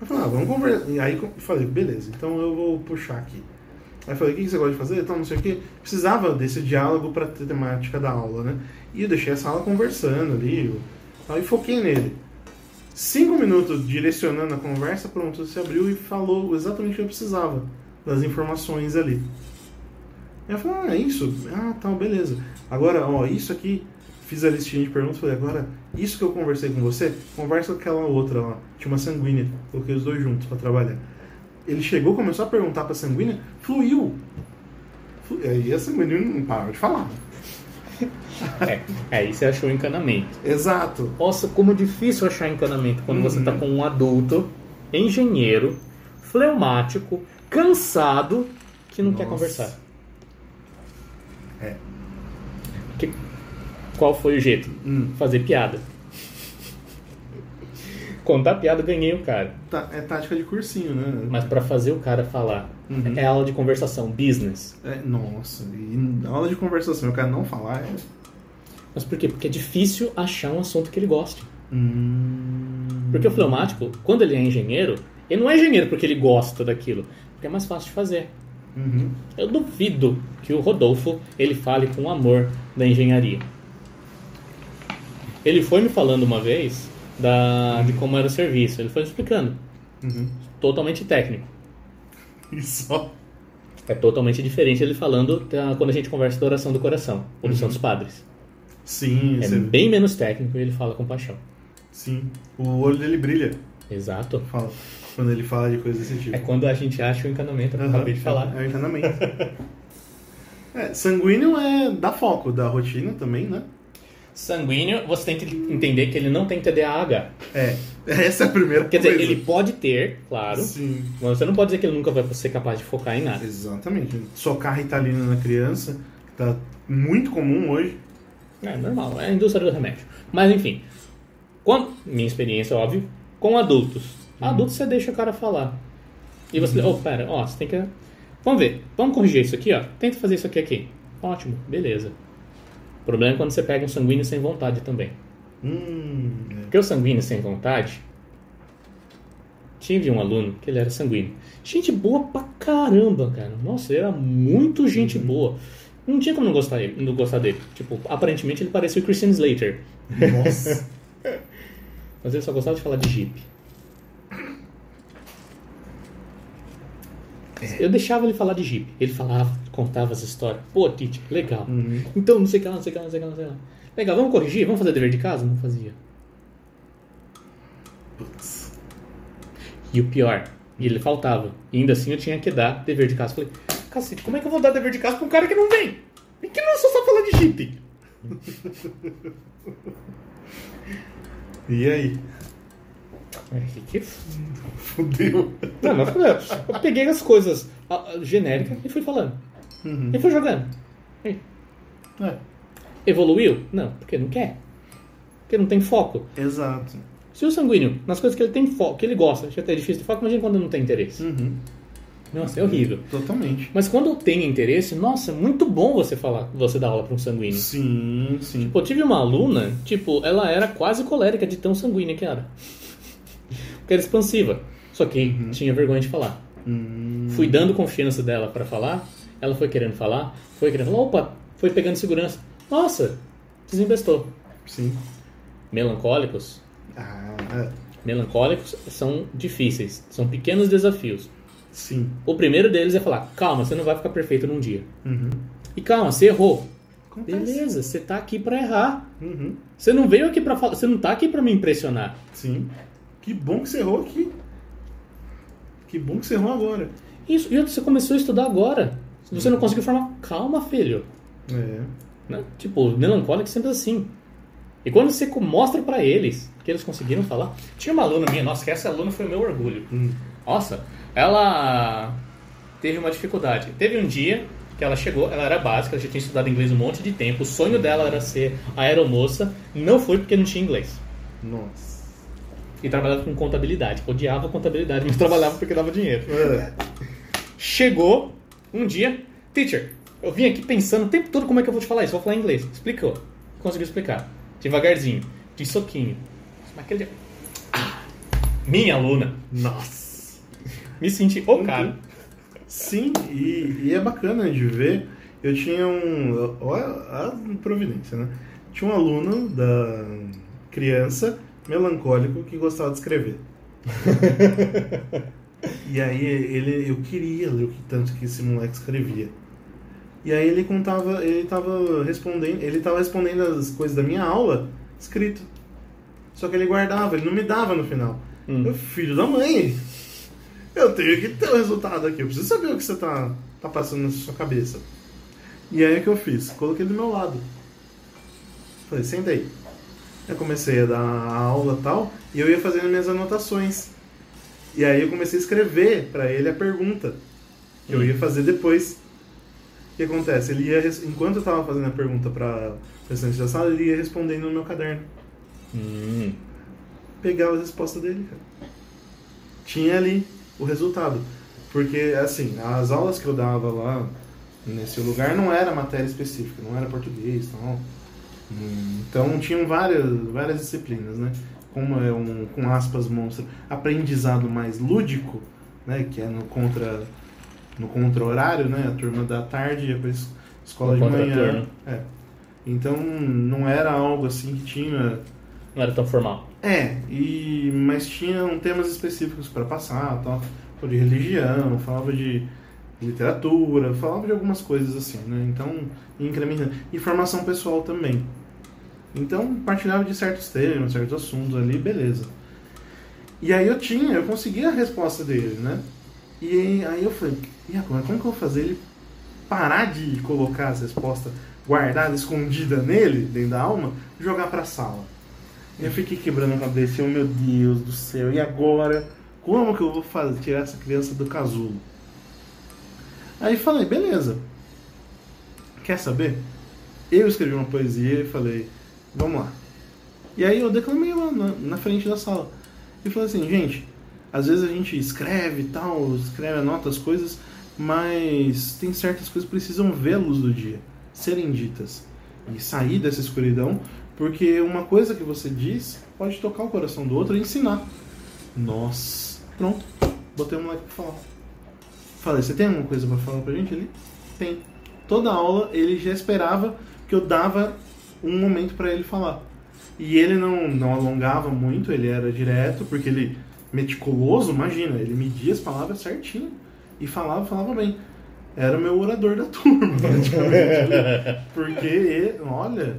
Eu falei, ah, vamos conversar. E aí eu falei, beleza, então eu vou puxar aqui. Aí eu falei, o que você gosta de fazer? Então, não sei o quê. Precisava desse diálogo para ter temática da aula, né? E eu deixei a sala conversando ali. eu- Aí foquei nele. Cinco minutos direcionando a conversa, pronto, se abriu e falou exatamente o que eu precisava das informações ali. Eu falei, ah, é isso? Ah, tá, beleza. Agora, ó, isso aqui, fiz a listinha de perguntas, falei, agora, isso que eu conversei com você, conversa com aquela outra lá, tinha uma sanguínea, coloquei os dois juntos pra trabalhar. Ele chegou, começou a perguntar pra sanguínea, fluiu. Flu- Aí a sanguínea não parava de falar. É, aí você achou encanamento. Exato. Nossa, como é difícil achar encanamento quando você Uhum. tá com um adulto, engenheiro, fleumático, cansado, que não quer Nossa. conversar. É. Que- qual foi o jeito? Hum. Fazer piada. Contar piada, ganhei o cara. Tá, é tática de cursinho, né? Mas pra fazer o cara falar, Uhum. é aula de conversação, business. É, nossa, e aula de conversação, o cara não falar é. Mas por quê? Porque é difícil achar um assunto que ele goste. Hum... Porque o fleumático, quando ele é engenheiro, ele não é engenheiro porque ele gosta daquilo, porque é mais fácil de fazer. Uhum. Eu duvido que o Rodolfo ele fale com amor da engenharia. Ele foi me falando uma vez da, de como era o serviço. Ele foi me explicando. Uhum. Totalmente técnico. E só. É totalmente diferente ele falando da- quando a gente conversa da oração do coração, ou dos Santos Padres. Sim, É bem menos técnico e ele fala com paixão. sim. O olho dele brilha. Exato. Fala, quando ele fala de coisas desse tipo. É quando a gente acha o encanamento, eu Aham, acabei de falar. É o encanamento. é, sanguíneo é dá foco da rotina também, né? Sanguíneo, você tem que entender que ele não tem TDAH. É, essa é a primeira Quer coisa. dizer, ele pode ter, claro, Sim, mas você não pode dizer que ele nunca vai ser capaz de focar em nada. exatamente. Socar ritalina na criança, que tá muito comum hoje. É normal, é a indústria do remédio. Mas enfim, quando, minha experiência, óbvio, com adultos. Adultos você deixa o cara falar. E você, oh, pera, ó, você tem que. Vamos ver, vamos corrigir isso aqui, ó. Tenta fazer isso aqui aqui. Ótimo, beleza. O problema é quando você pega um sanguíneo sem vontade também. Hum, Porque o sanguíneo sem vontade. Tive um aluno que ele era sanguíneo. Gente boa pra caramba, cara. Nossa, ele era muito gente boa. Não tinha como não gostar dele. Não gostar dele. Tipo, aparentemente ele parecia o Christian Slater. é. nossa. Mas ele só gostava de falar de Jeep. Eu deixava ele falar de Jeep. Ele falava, contava as histórias. Pô, Tite, legal. Uhum. Então, não sei o que lá, não sei o que lá, não sei o que lá, não sei o que lá. Legal, vamos corrigir? Vamos fazer dever de casa? Não fazia. Putz. E o pior, ele faltava. E ainda assim eu tinha que dar dever de casa. Falei, cacete, como é que eu vou dar dever de casa pra um cara que não vem? E que não só só falar de Jeep? E aí? É, que que... Fudeu. Não, não, não. Eu peguei as coisas genéricas e fui falando. Uhum. E fui jogando. E É, Evoluiu? Não, porque não quer. Porque não tem foco. exato. Se o sanguíneo, nas coisas que ele tem foco, que ele gosta, já é difícil de foco, imagina quando não tem interesse. Uhum. Nossa, é horrível. Totalmente. Mas quando tem interesse, nossa, é muito bom você falar, você dar aula para um sanguíneo. Sim, sim. Pô, eu tive uma aluna, tipo, ela era quase colérica de tão sanguínea que era. Era expansiva. Só que tinha vergonha de falar. Hum, Fui dando confiança dela para falar, ela foi querendo falar, foi querendo falar, opa, foi pegando segurança. Nossa, desembestou. sim. Melancólicos, Ah, melancólicos são difíceis, são pequenos desafios. Sim. O primeiro deles é falar, calma, você não vai ficar perfeito num dia. Uhum. E calma, você errou. Acontece. Beleza, você tá aqui pra errar. Uhum. Você não veio aqui pra falar, você não tá aqui pra me impressionar. Sim. Que bom que você errou aqui. Que bom que você errou agora. Isso, e você começou a estudar agora. Você não conseguiu formar. Calma, filho. É. Né? Tipo, melancólico sempre assim. E quando você mostra pra eles que eles conseguiram falar. Tinha uma aluna minha, nossa, que essa aluna foi o meu orgulho. Hum. Nossa, ela teve uma dificuldade. Teve um dia que ela chegou, ela era básica, ela já tinha estudado inglês um monte de tempo. O sonho dela era ser aeromoça. Não foi porque não tinha inglês. Nossa. E trabalhava com contabilidade. Odiava contabilidade, mas trabalhava porque dava dinheiro. É. Chegou um dia, teacher, eu vim aqui pensando o tempo todo como é que eu vou te falar isso. Vou falar em inglês. Explicou. Conseguiu explicar. Devagarzinho, de soquinho. Naquele dia. Ah, minha aluna. Nossa. Me senti o cara. Sim, e, e é bacana de ver. Eu tinha um. Olha a providência, né? Tinha um aluno da criança melancólico que gostava de escrever. e aí ele, eu queria ler o que tanto que esse moleque escrevia. E aí ele contava, ele tava respondendo, ele tava respondendo as coisas da minha aula escrito. Só que ele guardava, ele não me dava no final. Hum. Eu, filho da mãe, eu tenho que ter o resultado aqui. Eu preciso saber o que você tá, tá passando na sua cabeça. E aí o que eu fiz? Coloquei do meu lado. Falei, senta aí. Eu comecei a dar aula e tal, e eu ia fazendo minhas anotações. E aí eu comecei a escrever pra ele a pergunta que eu ia fazer depois. O que acontece? Ele ia, enquanto eu tava fazendo a pergunta para o restante da sala, ele ia respondendo no meu caderno. Hum. Pegava a resposta dele, cara. Tinha ali o resultado. Porque, assim, as aulas que eu dava lá nesse lugar não era matéria específica, não era português e tal. Hum, Então tinham várias, várias disciplinas, né? Como é um, com aspas, monstro, aprendizado mais lúdico, né? Que é no contra no contra-horário, né? A turma da tarde e depois escola No de manhã. É. Então não era algo assim que tinha Não era tão formal. é, e, mas tinham temas específicos para passar, tal, de religião, falava de literatura, falava de algumas coisas assim, né? Então, incrementando. E formação pessoal também. Então, partilhava de certos temas, certos assuntos ali, beleza. E aí eu tinha, eu conseguia a resposta dele, né? E aí eu falei, e agora, como que eu vou fazer ele parar de colocar essa resposta guardada, escondida nele, dentro da alma, e jogar pra sala? E eu fiquei quebrando a cabeça, eu, meu Deus do céu, e agora? Como que eu vou fazer, tirar essa criança do casulo? Aí falei, beleza. Quer saber? Eu escrevi uma poesia e falei, vamos lá. E aí eu declamei lá na, na frente da sala. E falei assim, gente, às vezes a gente escreve e tal, escreve, anota as coisas, mas tem certas coisas que precisam ver a luz do dia, serem ditas. E sair dessa escuridão, porque uma coisa que você diz pode tocar o coração do outro e ensinar. Nossa, pronto, botei o moleque pra falar. Falei, você tem alguma coisa pra falar pra gente ali? Tem. Toda aula ele já esperava que eu dava um momento pra ele falar. E ele não, não alongava muito, ele era direto, porque ele, meticuloso, imagina, ele media as palavras certinho. E falava, falava bem. Era o meu orador da turma, praticamente. porque, ele- olha.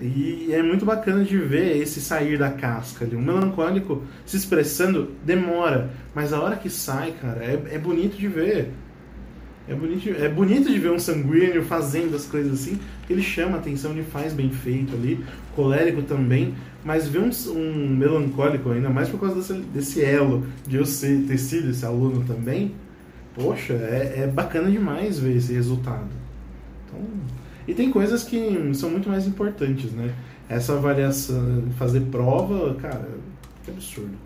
E é muito bacana de ver esse sair da casca ali. O melancólico se expressando demora, mas a hora que sai, cara, é, é bonito de ver. É bonito, é bonito de ver um sanguíneo fazendo as coisas assim, ele chama a atenção, ele faz bem feito ali, colérico também, mas ver um, um melancólico, ainda mais por causa desse, desse elo de eu ser, ter sido esse aluno também, poxa, é, é bacana demais ver esse resultado. Então, e tem coisas que são muito mais importantes, né? Essa avaliação, fazer prova, cara, que absurdo.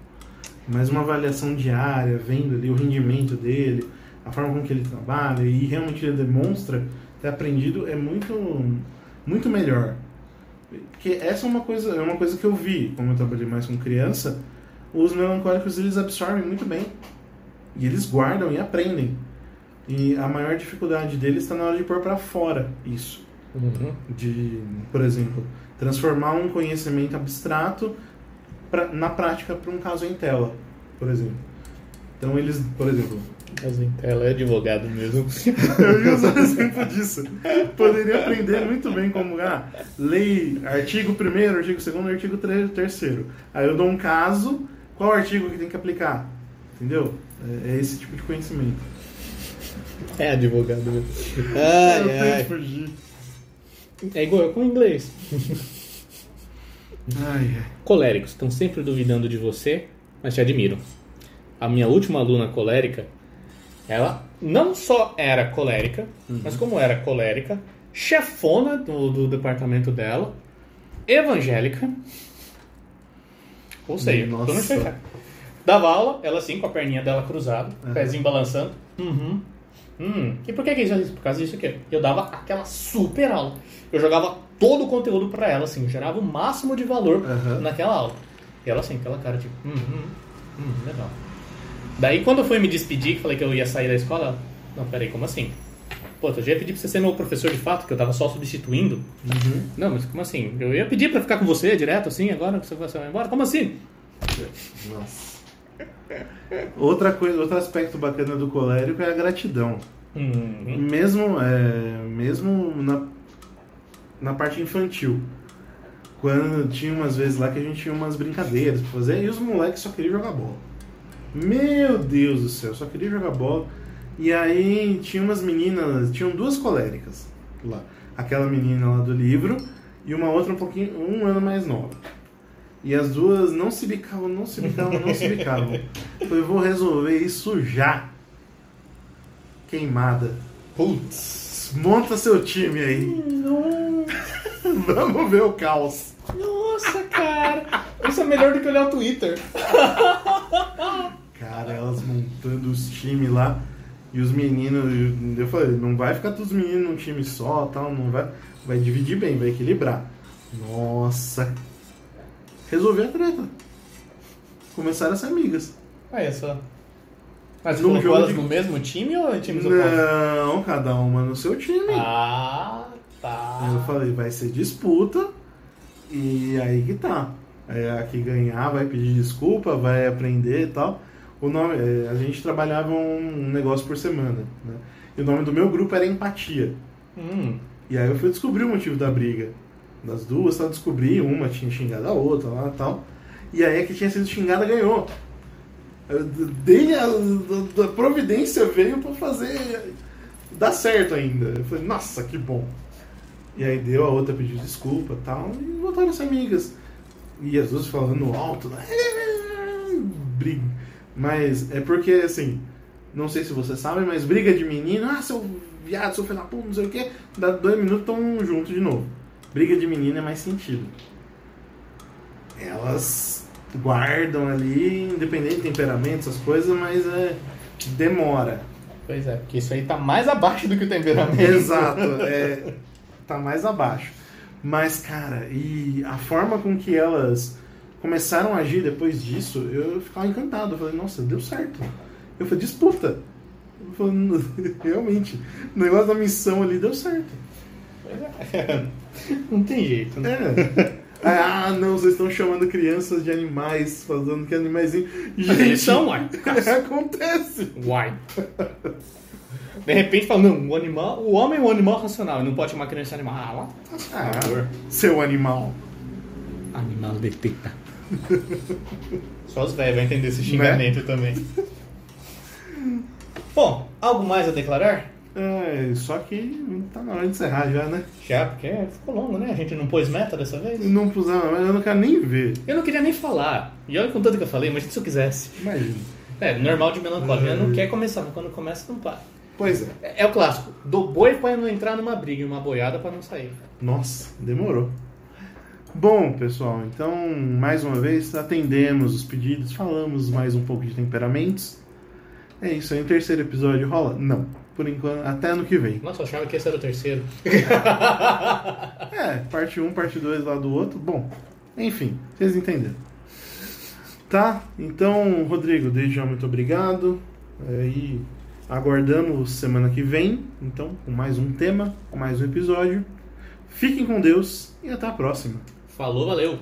Mas uma avaliação diária, vendo ali o rendimento dele, a forma com que ele trabalha e realmente ele demonstra ter aprendido é muito, muito melhor. Porque essa é uma coisa, é uma coisa que eu vi, como eu trabalhei mais com criança, os melancólicos eles absorvem muito bem. E eles guardam e aprendem. E a maior dificuldade deles está na hora de pôr para fora isso Uhum. de, por exemplo, transformar um conhecimento abstrato pra, na prática para um caso em tela, por exemplo. Então eles, por exemplo, Ela é advogado mesmo. Eu ia usar exemplo disso. Poderia aprender muito bem como ah, lei, artigo 1 artigo 2 artigo 3 Aí eu dou um caso, qual artigo que tem que aplicar? Entendeu? É, é esse tipo de conhecimento. É advogado mesmo. eu Ai, ai. fugir. É igual com o inglês. Ai, ai. Coléricos estão sempre duvidando de você, mas te admiram. A minha última aluna colérica, ela não só era colérica, mas como era colérica, chefona do, do departamento dela, evangélica, ou seja, Nossa. dona. Dava aula, ela assim, com a perninha dela cruzada, Uhum. pezinho balançando. Uhum. Hum. E por que que isso? Por causa disso aqui. Eu dava aquela super aula. Eu jogava todo o conteúdo pra ela, assim, gerava o máximo de valor Uhum. naquela aula. E ela assim, aquela cara tipo, hum, hum, hum, legal. Daí quando eu fui me despedir, que falei que eu ia sair da escola, não, peraí, como assim? Pô, eu já ia pedir pra você ser meu professor de fato, que eu tava só substituindo. Uhum. Não, mas como assim? Eu ia pedir pra ficar com você direto, assim, agora que você vai embora? Como assim? Nossa. Outra coisa, outro aspecto bacana do colérico é a gratidão. Hum, Mesmo, é, mesmo na, na parte infantil. Quando tinha umas vezes lá que a gente tinha umas brincadeiras pra fazer e os moleques só queriam jogar bola. Meu Deus do céu, só queria jogar bola. E aí tinha umas meninas, tinham duas coléricas lá. Aquela menina lá do livro e uma outra um pouquinho, um ano mais nova. E as duas não se bicavam, não se bicavam, não se bicavam. Falei, vou resolver isso já. Queimada. Putz. Monta seu time aí. Vamos ver o caos. Nossa, cara. Isso é melhor do que olhar o Twitter. Cara, elas montando os times lá. E os meninos, eu- falei, não vai ficar todos os meninos num time só, tal, não vai, vai dividir bem, vai equilibrar. Nossa. Resolver a treta. Começaram a ser amigas. Olha só. Mas Num colocou elas de- no mesmo time ou em times opostos? Não, cada uma no seu time. Ah, tá. Eu falei, vai ser disputa e aí que tá. É, a que ganhar vai pedir desculpa, vai aprender e tal. O nome, é, a gente trabalhava um negócio por semana, né? E o nome do meu grupo era Empatia. Hum. E aí eu fui descobrir o motivo da briga. Das duas, tal, descobri, uma tinha xingado a outra lá e tal. E aí a que tinha sido xingada ganhou. Dei a, a- providência veio pra fazer dar certo ainda. Eu falei, nossa, que bom. E aí deu, a outra pediu desculpa e tal, e voltaram a ser amigas. E as duas falando alto, né? briga. Mas é porque, assim, não sei se você sabe, mas briga de menino, ah, seu viado, seu filho da puta, não sei o quê, dá dois minutos estão juntos de novo. Briga de menino é mais sentido. Elas guardam ali, independente de temperamento, essas coisas, mas é. demora. Pois é, porque isso aí tá mais abaixo do que o temperamento. Exato, é, tá mais abaixo. Mas, cara, e a forma com que elas começaram a agir depois disso, eu ficava encantado. Eu falei, nossa, deu certo. Eu falei, disputa. Eu falei, realmente, o negócio da missão ali deu certo. É. Não tem jeito, né? É. Ah, não, vocês estão chamando crianças de animais, falando que animaizinho. Mas eles são, uai. Acontece. Uai. De repente fala, não, o animal, o homem é um animal racional, ele não pode chamar criança de animal. Ah, lá. Ah, seu animal. Animal de teta. Só os velhos vão entender esse xingamento também. Bom, algo mais a declarar? É, só que tá na hora de encerrar já, né? Já, porque ficou longo, né? A gente não pôs meta dessa vez. Não pusemos, eu não quero nem ver. Eu não queria nem falar. E olha com tanto que eu falei, mas se eu quisesse. Imagina. É, normal de melancólica. Não quer começar, mas quando começa, não para. Pois é. É, é o clássico. Do boi pra não entrar numa briga e uma boiada pra não sair. Nossa, demorou. Bom, pessoal, então, mais uma vez, atendemos os pedidos, falamos mais um pouco de temperamentos. É isso aí, o terceiro episódio rola? Não. Por enquanto, até ano que vem. Nossa, eu achava que esse era o terceiro. É, parte 1, parte 2 lá do outro. Bom, enfim, vocês entenderam. Tá? Então, Rodrigo, desde já muito obrigado. É, e aguardamos semana que vem, então, com mais um tema, com mais um episódio. Fiquem com Deus e até a próxima. Falou, valeu.